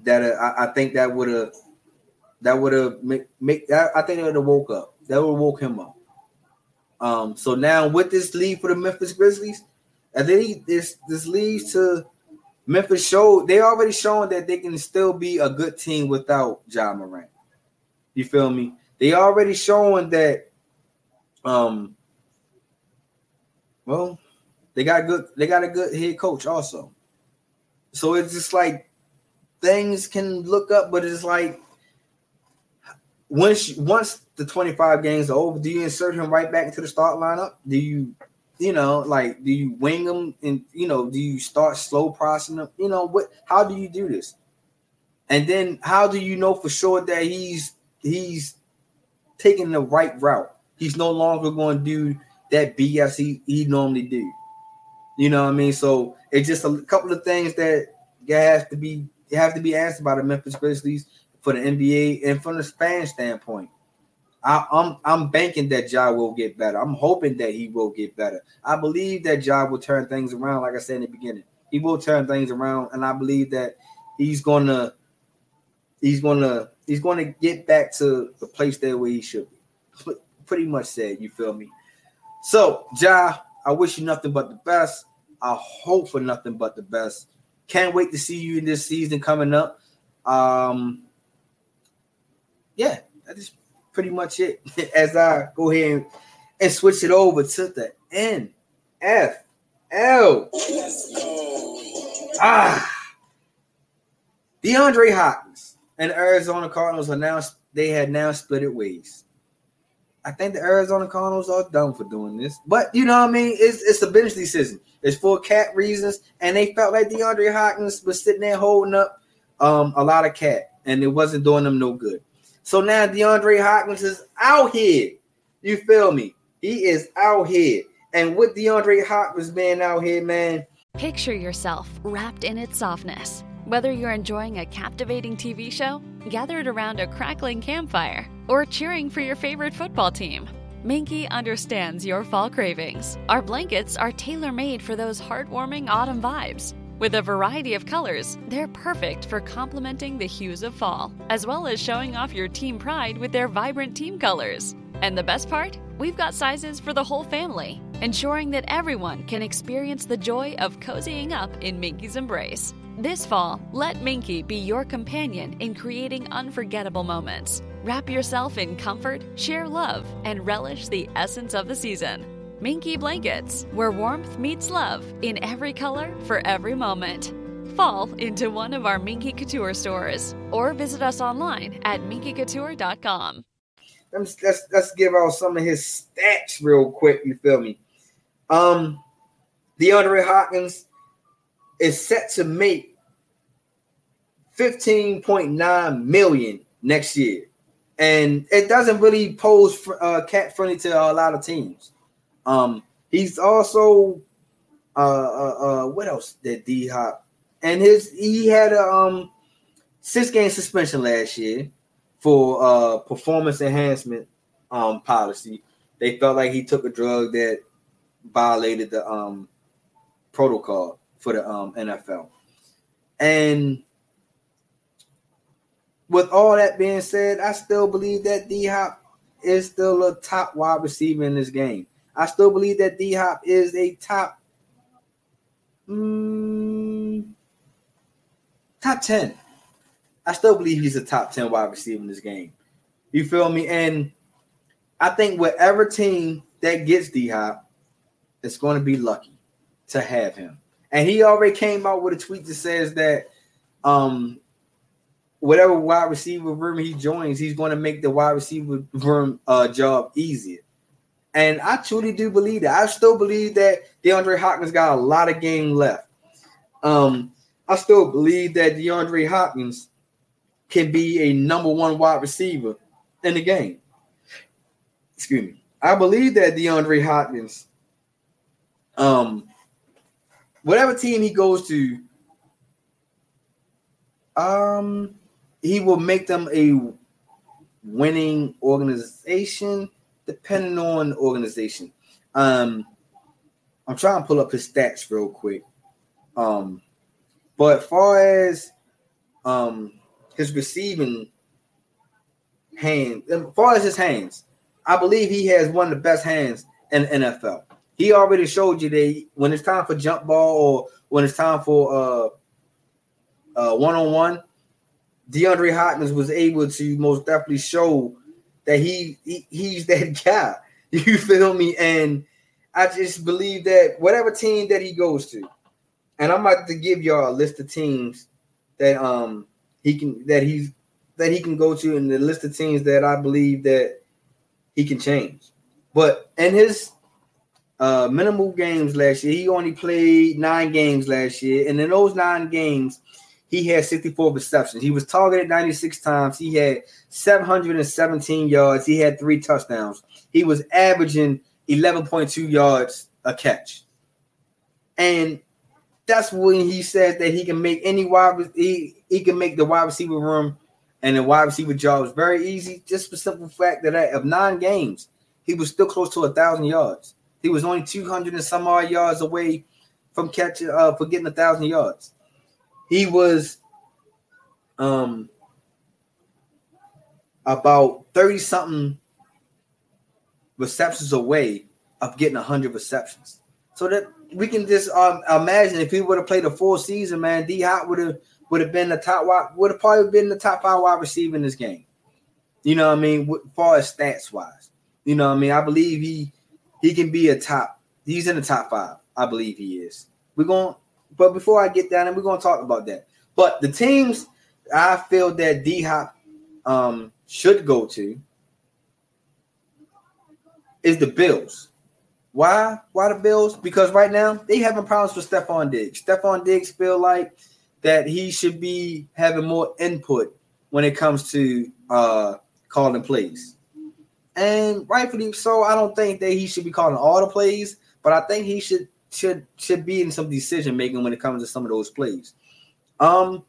[SPEAKER 2] that uh, I, I think that would have that would have make, make that I think it would have woke up. That would have woke him up. Um, so now with this lead for the Memphis Grizzlies, and then this this leads to Memphis show they already showing that they can still be a good team without Ja Morant. You feel me? They already showing that um well they got good they got a good head coach also. So it's just like things can look up, but it's like once once the 25 games over, do you insert him right back into the start lineup? Do you, you know, like do you wing him and you know, do you start slow processing him? You know, what how do you do this? And then how do you know for sure that he's he's taking the right route? He's no longer going to do that BS he, he normally do. You know what I mean? So it's just a couple of things that have to be have to be answered by the Memphis Grizzlies for the NBA and from the fan standpoint. I, am I'm, I'm banking that Ja will get better. I'm hoping that he will get better. I believe that Ja will turn things around, like I said in the beginning. He will turn things around, and I believe that he's gonna he's gonna he's gonna get back to the place there where he should be. Pretty much said, you feel me? So, Ja, I wish you nothing but the best. I hope for nothing but the best. Can't wait to see you in this season coming up. Um, yeah, that is pretty much it. As I go ahead and, and switch it over to the NFL. Ah, DeAndre Hopkins and Arizona Cardinals announced they had now split it ways. I think the Arizona Cardinals are done for doing this, but you know what I mean. It's it's a business decision. It's for cap reasons, and they felt like DeAndre Hopkins was sitting there holding up um, a lot of cap, and it wasn't doing them no good. So now DeAndre Hopkins is out here. You feel me? He is out here. And with DeAndre Hopkins being out here, man.
[SPEAKER 7] Picture yourself wrapped in its softness. Whether you're enjoying a captivating TV show, gathered around a crackling campfire, or cheering for your favorite football team, Minky understands your fall cravings. Our blankets are tailor made for those heartwarming autumn vibes with a variety of colors, they're perfect for complementing the hues of fall, as well as showing off your team pride with their vibrant team colors. And the best part? We've got sizes for the whole family, ensuring that everyone can experience the joy of cozying up in Minky's embrace. This fall, let Minky be your companion in creating unforgettable moments. Wrap yourself in comfort, share love, and relish the essence of the season. Minky Blankets, where warmth meets love in every color for every moment. Fall into one of our Minky Couture stores or visit us online at minkycouture.com.
[SPEAKER 2] Let's, let's, let's give out some of his stats real quick. You feel me? Um, DeAndre Hopkins is set to make 15.9 million next year. And it doesn't really pose uh, cap friendly to a lot of teams. Um, he's also uh, uh, uh what else did D Hop? And his he had a um six game suspension last year for uh performance enhancement um policy. They felt like he took a drug that violated the um protocol for the um NFL. And with all that being said, I still believe that D Hop is still a top wide receiver in this game. I still believe that D Hop is a top mm, top 10. I still believe he's a top 10 wide receiver in this game. You feel me? And I think whatever team that gets D Hop is going to be lucky to have him. And he already came out with a tweet that says that um whatever wide receiver room he joins, he's going to make the wide receiver room uh, job easier. And I truly do believe that. I still believe that DeAndre Hopkins got a lot of game left. Um, I still believe that DeAndre Hopkins can be a number one wide receiver in the game. Excuse me. I believe that DeAndre Hopkins, um, whatever team he goes to, um, he will make them a winning organization, depending on organization. Um, I'm trying to pull up his stats real quick. Um, but far as um his receiving hand, as far as his hands, I believe he has one of the best hands in NFL. He already showed you that when it's time for jump ball or when it's time for uh uh one on one, DeAndre Hopkins was able to most definitely show that he, he he's that guy. You feel me? And I just believe that whatever team that he goes to, and I'm about to give y'all a list of teams that um he can that he's that he can go to, and the list of teams that I believe that he can change. But in his uh minimal games last year, he only played nine games last year, and in those nine games, he had 64 receptions. He was targeted 96 times. He had 717 yards. He had three touchdowns. He was averaging 11.2 yards a catch. And that's when he says that he can make any wide he, he can make the wide receiver room and the wide receiver jobs very easy. Just the simple fact that of nine games, he was still close to a thousand yards. He was only 200 and some odd yards away from catching uh for getting a thousand yards he was um about 30 something receptions away of getting 100 receptions. So that we can just um, imagine if he would have played a full season, man, D Hop would have would have been the top would have probably been the top five wide receiver in this game. You know what I mean? As far as stats wise, you know what I mean? I believe he he can be a top. He's in the top five. I believe he is. We're going but before I get down, and we're gonna talk about that. But the teams I feel that D Hop um, should go to is the Bills. Why? Why the Bills? Because right now they having problems with Stefon Diggs. Stefon Diggs feel like that he should be having more input when it comes to uh calling plays. And rightfully so, I don't think that he should be calling all the plays, but I think he should should should be in some decision making when it comes to some of those plays. Um,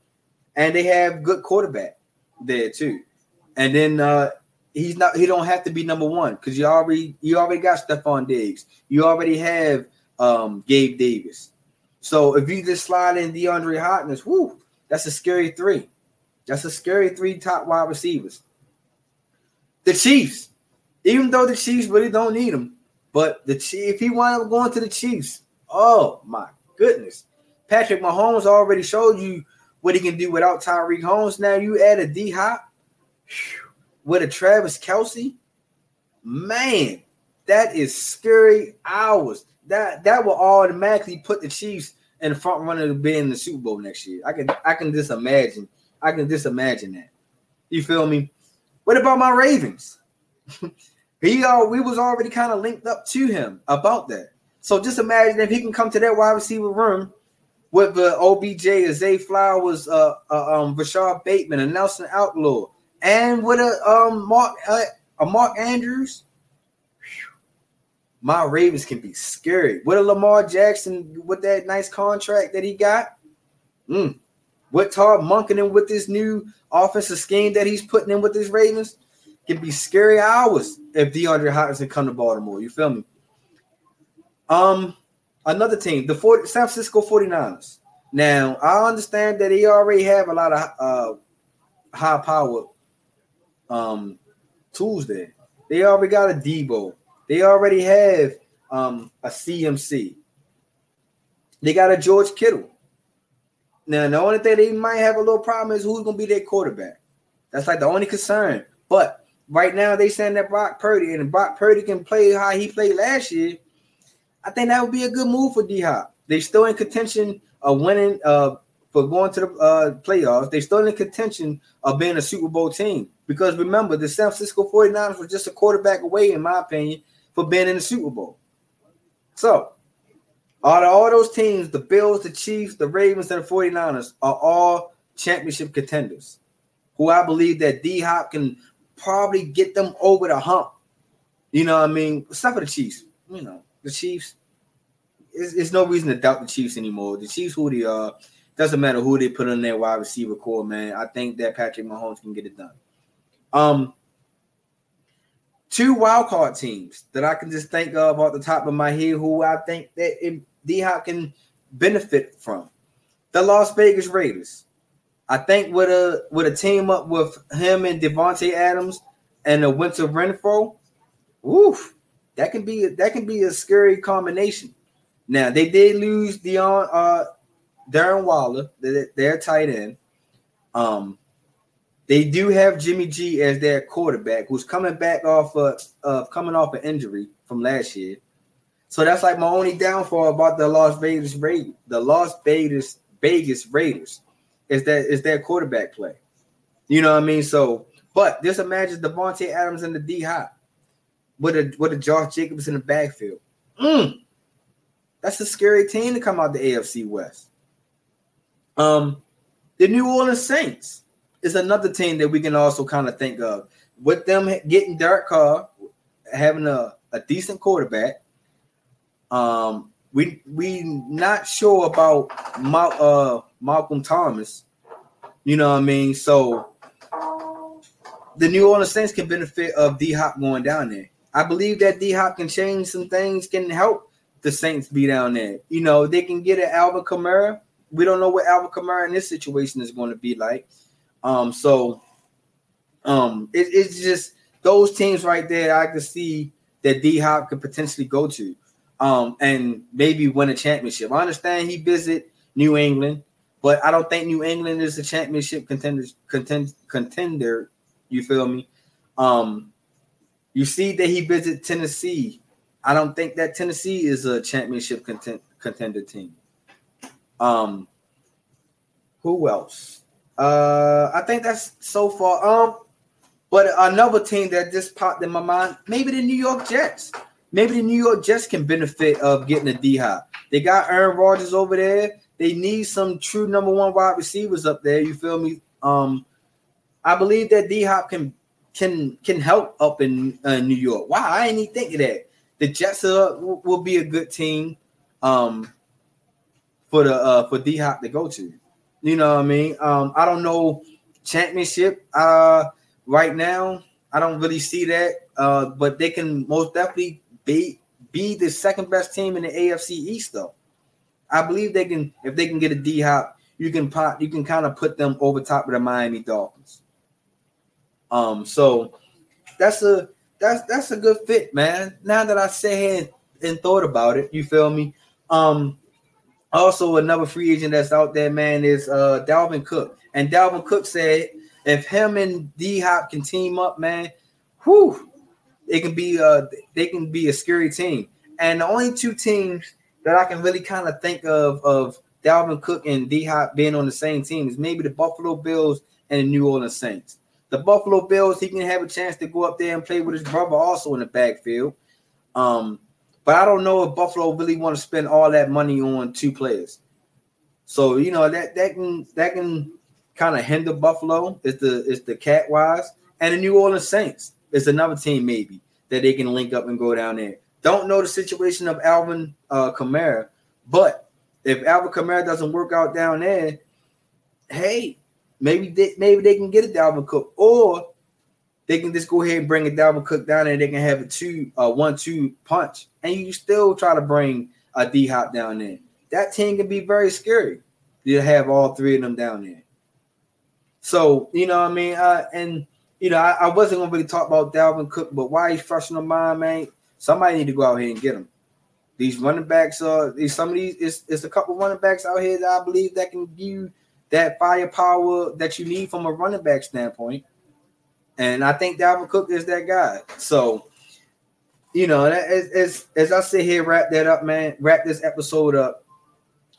[SPEAKER 2] and they have good quarterback there too. And then uh he's not he don't have to be number one because you already you already got Stefon Diggs. You already have um Gabe Davis. So if you just slide in DeAndre Hopkins, whoo, that's a scary three. That's a scary three top wide receivers. The Chiefs, even though the Chiefs really don't need him, but the if he wind up going to the Chiefs, Oh my goodness. Patrick Mahomes already showed you what he can do without Tyreek Holmes. Now you add a D Hop with a Travis Kelce. Man, that is scary hours. That that will automatically put the Chiefs in the front runner to be in the Super Bowl next year. I can I can just imagine. I can just imagine that. You feel me? What about my Ravens? he uh, we was already kind of linked up to him about that. So just imagine if he can come to that wide receiver room with the OBJ, Zay Flowers, uh, uh, um, Rashod Bateman, and Nelson Agholor, and with a um Mark uh, a Mark Andrews. My Ravens can be scary. With a Lamar Jackson with that nice contract that he got. Mm. With Todd Monken and with this new offensive scheme that he's putting in with his Ravens, can be scary hours if DeAndre Hopkins can come to Baltimore. You feel me? Um, another team, the 40, San Francisco 49ers. Now, I understand that they already have a lot of uh, high power um, tools there. They already got a Deebo. They already have um, a CMC. They got a George Kittle. Now, the only thing they might have a little problem is who's gonna be their quarterback. That's like the only concern. But right now they saying that Brock Purdy and Brock Purdy can play how he played last year. I think that would be a good move for D Hop. They're still in contention of winning uh for going to the uh, playoffs. They're still in contention of being a Super Bowl team. Because remember, the San Francisco 49ers were just a quarterback away, in my opinion, for being in the Super Bowl. So out of all those teams, the Bills, the Chiefs, the Ravens, and the 49ers are all championship contenders. Who I believe that D Hop can probably get them over the hump. You know what I mean? Except for the Chiefs. You know, the Chiefs. There's no reason to doubt the Chiefs anymore. The Chiefs, who they are, doesn't matter who they put on their wide receiver core, man. I think that Patrick Mahomes can get it done. Um, two wild card teams that I can just think of off the top of my head who I think that D Hop can benefit from. The Las Vegas Raiders. I think with a with a team up with him and Davante Adams and a Hunter Renfrow, oof, that can be that can be a scary combination. Now they did lose Dion uh Darren Waller, their tight end. Um, they do have Jimmy G as their quarterback, who's coming back off of uh, coming off an injury from last year. So that's like my only downfall about the Las Vegas Raiders. The Las Vegas Vegas Raiders is that is their quarterback play. You know what I mean? So, but just imagine Davante Adams and the D Hop with a with a Josh Jacobs in the backfield. Mm, that's a scary team to come out the AFC West. Um, the New Orleans Saints is another team that we can also kind of think of. With them getting Derek Carr, having a, a decent quarterback, um, we we not sure about Ma, uh, Malcolm Thomas. You know what I mean? So the New Orleans Saints can benefit of D Hop going down there. I believe that D Hop can change some things, can help the Saints be down there. You know, they can get an Alvin Kamara we don't know what Alvin Kamara in this situation is going to be like. Um, so um, it, it's just those teams right there. I can see that D Hop could potentially go to, um, and maybe win a championship. I understand he visit New England, but I don't think New England is a championship contender. Contend, contender, you feel me? Um, you see that he visit Tennessee. I don't think that Tennessee is a championship content, contender team. Um, who else? Uh, I think that's so far. Um, but another team that just popped in my mind, maybe the New York Jets. Maybe the New York Jets can benefit of getting a D Hop. They got Aaron Rodgers over there. They need some true number one wide receivers up there. You feel me? Um, I believe that D Hop can can can help up in uh, New York. Wow, I didn't even think of that. The Jets are, will be a good team. Um, for the uh for D Hop to go to. You know what I mean? Um, I don't know championship uh right now. I don't really see that. Uh, but they can most definitely be be the second best team in the AFC East though. I believe they can if they can get a D Hop, you can pop you can kind of put them over top of the Miami Dolphins. Um, so that's a that's that's a good fit, man. Now that I sat here and thought about it, you feel me? Um, also, another free agent that's out there, man, is uh Dalvin Cook. And Dalvin Cook said if him and D Hop can team up, man, whew, it can be uh they can be a scary team. And the only two teams that I can really kind of think of of Dalvin Cook and D Hop being on the same team is maybe the Buffalo Bills and the New Orleans Saints. The Buffalo Bills, he can have a chance to go up there and play with his brother also in the backfield. Um, but I don't know if Buffalo really want to spend all that money on two players. So you know that that can that can kind of hinder Buffalo. Is the is the cap wise and the New Orleans Saints is another team maybe that they can link up and go down there. Don't know the situation of Alvin uh, Kamara, but if Alvin Kamara doesn't work out down there, hey, maybe they, maybe they can get a Dalvin Cook, or they can just go ahead and bring a Dalvin Cook down there. They can have a two, uh, one-two punch, and you still try to bring a D Hop down there. That team can be very scary. You have all three of them down there. So you know, what I mean, uh, and you know, I, I, wasn't gonna really talk about Dalvin Cook, but why he's fresh in the mind, man. Somebody need to go out here and get him. These running backs are these some of these it's, it's a couple running backs out here that I believe that can give you that firepower that you need from a running back standpoint. And I think Dalvin Cook is that guy. So, you know, as, as, as I sit here, wrap that up, man, wrap this episode up.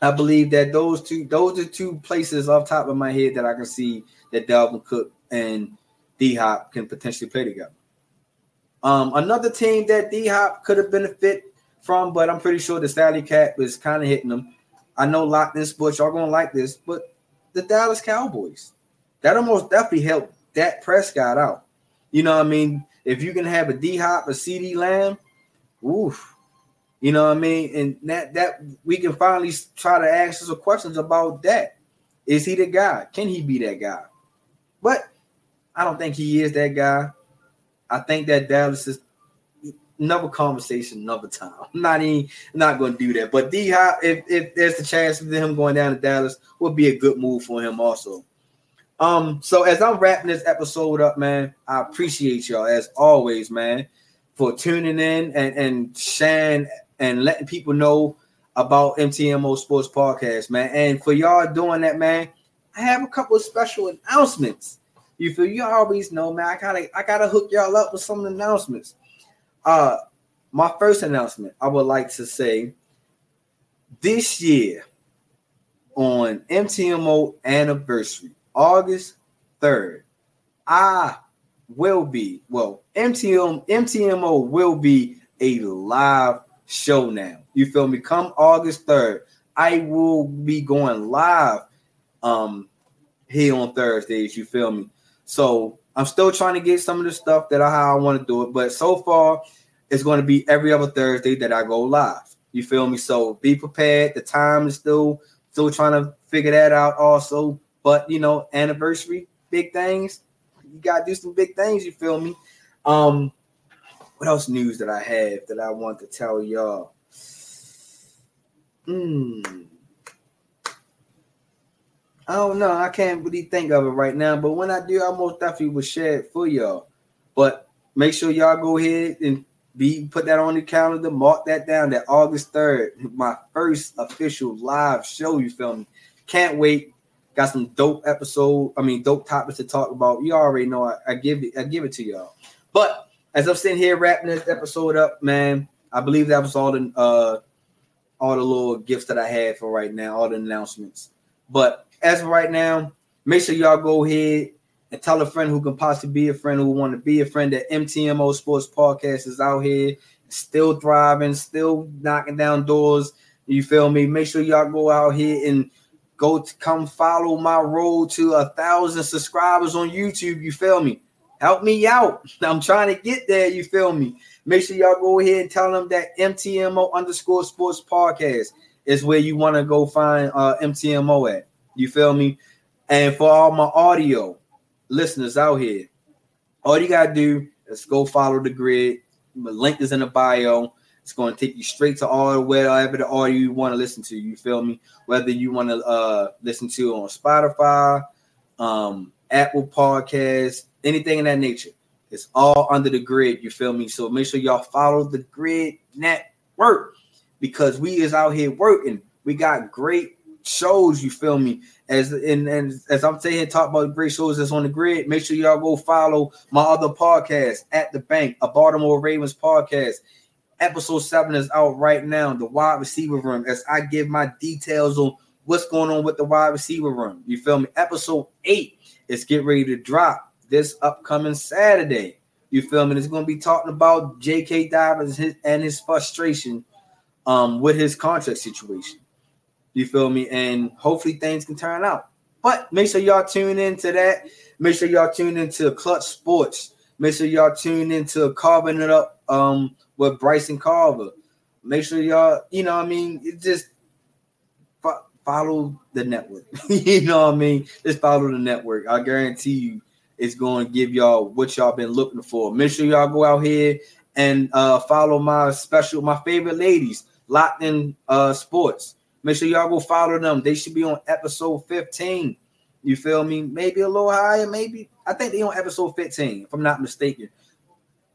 [SPEAKER 2] I believe that those two, those are two places off top of my head that I can see that Dalvin Cook and D Hop can potentially play together. Um, another team that D Hop could have benefited from, but I'm pretty sure the salary cap is kind of hitting them. I know locked in sports, y'all gonna like this, but the Dallas Cowboys. That almost definitely helped Dak Prescott out. You know what I mean? If you can have a D Hop, a CeeDee Lamb, oof. You know what I mean? And that that we can finally try to ask some questions about that. Is he the guy? Can he be that guy? But I don't think he is that guy. I think that Dallas is another conversation, another time. I'm not even not going to do that. But D Hop, if if there's a chance of him going down to Dallas, would be a good move for him also. Um, so as I'm wrapping this episode up, man, I appreciate y'all as always, man, for tuning in and and sharing and letting people know about MTMO Sports Podcast, man. And for y'all doing that, man, I have a couple of special announcements. You feel you always know, man. I gotta I gotta hook y'all up with some announcements. Uh my first announcement, I would like to say this year on MTMO anniversary, August 3rd, I will be, well, MTM, MTMO will be a live show now. You feel me? Come August 3rd, I will be going live um here on Thursdays. You feel me? So I'm still trying to get some of the stuff that I how I want to do it, but so far it's going to be every other Thursday that I go live. You feel me? So be prepared. The time is still still trying to figure that out also. But you know, anniversary, big things. You gotta do some big things, you feel me? Um, what else news that I have that I want to tell y'all? Hmm. I don't know. I can't really think of it right now, but when I do, I most definitely will share it for y'all. But make sure y'all go ahead and be put that on the calendar, mark that down. That August third, my first official live show. You feel me? Can't wait. Got some dope episode. I mean, dope topics to talk about. You already know. I, I give it. I give it to y'all. But as I'm sitting here wrapping this episode up, man, I believe that was all the uh all the little gifts that I had for right now, all the announcements. But as of right now, make sure y'all go ahead and tell a friend who can possibly be a friend who want to be a friend that MTMO Sports Podcast is out here, still thriving, still knocking down doors. You feel me? Make sure y'all go out here and go to come follow my road to a thousand subscribers on YouTube. You feel me? Help me out. I'm trying to get there. You feel me? Make sure y'all go ahead and tell them that MTMO underscore sports podcast is where you want to go find uh, MTMO at. You feel me? And for all my audio, listeners out here, all you gotta do is go follow the Gryd. The link is in the bio. It's going to take you straight to all wherever the audio you want to listen to. You feel me? Whether you want to uh, listen to on Spotify, um, Apple Podcasts, anything in that nature. It's all under the Gryd. You feel me? So make sure y'all follow the Gryd network because we is out here working. We got great shows. You feel me? As and, and as I'm saying, talk about great shows that's on the Gryd. Make sure y'all go follow my other podcast at the bank, a Baltimore Ravens podcast. Episode seven is out right now. The wide receiver room. As I give my details on what's going on with the wide receiver room. You feel me? Episode eight is get ready to drop this upcoming Saturday. You feel me? It's going to be talking about J.K. Dobbins and his frustration um, with his contract situation. You feel me? And hopefully things can turn out. But make sure y'all tune into that. Make sure y'all tune into Clutch Sports. Make sure y'all tune into Carving It Up um, with Bryson Carver. Make sure y'all, you know, I mean, it just fo- follow the network. you know what I mean? Just follow the network. I guarantee you, it's going to give y'all what y'all been looking for. Make sure y'all go out here and uh, follow my special, my favorite ladies, Locked in uh, Sports. Make sure y'all go follow them. They should be on episode 15. You feel me? Maybe a little higher, maybe. I think they on episode 15, if I'm not mistaken.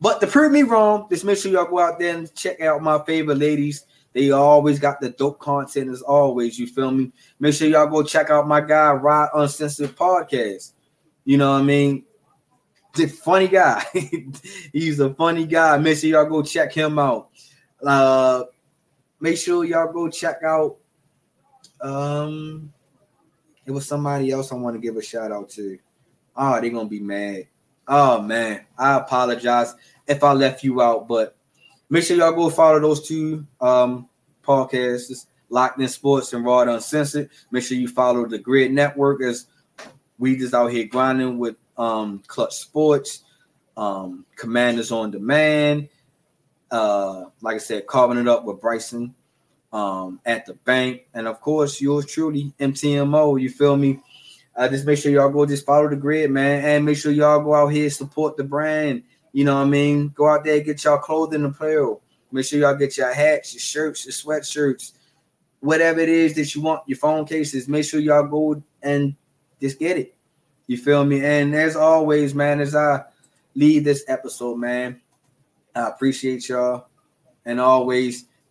[SPEAKER 2] But to prove me wrong, just make sure y'all go out there and check out my favorite ladies. They always got the dope content as always. You feel me? Make sure y'all go check out my guy Rod Uncensored podcast. You know what I mean? The funny guy. He's a funny guy. Make sure y'all go check him out. Uh, make sure y'all go check out. Um, it was somebody else I want to give a shout out to. Oh, they're gonna be mad. Oh man, I apologize if I left you out, but make sure y'all go follow those two um podcasts, Locked In Sports and Raw Uncensored. Make sure you follow the Gryd Network as we just out here grinding with um Clutch Sports, um Commanders on Demand. Uh, like I said, carving it up with Bryson um at the bank, and of course yours truly, MTMO. You feel me? Uh, just make sure y'all go just follow the Gryd, man, and make sure y'all go out here support the brand. You know what I mean? Go out there, get y'all clothing apparel. Make sure y'all get your hats, your shirts, your sweatshirts, whatever it is that you want, your phone cases. Make sure y'all go and just get it. You feel me? And as always, man, as I leave this episode, man, I appreciate y'all. And always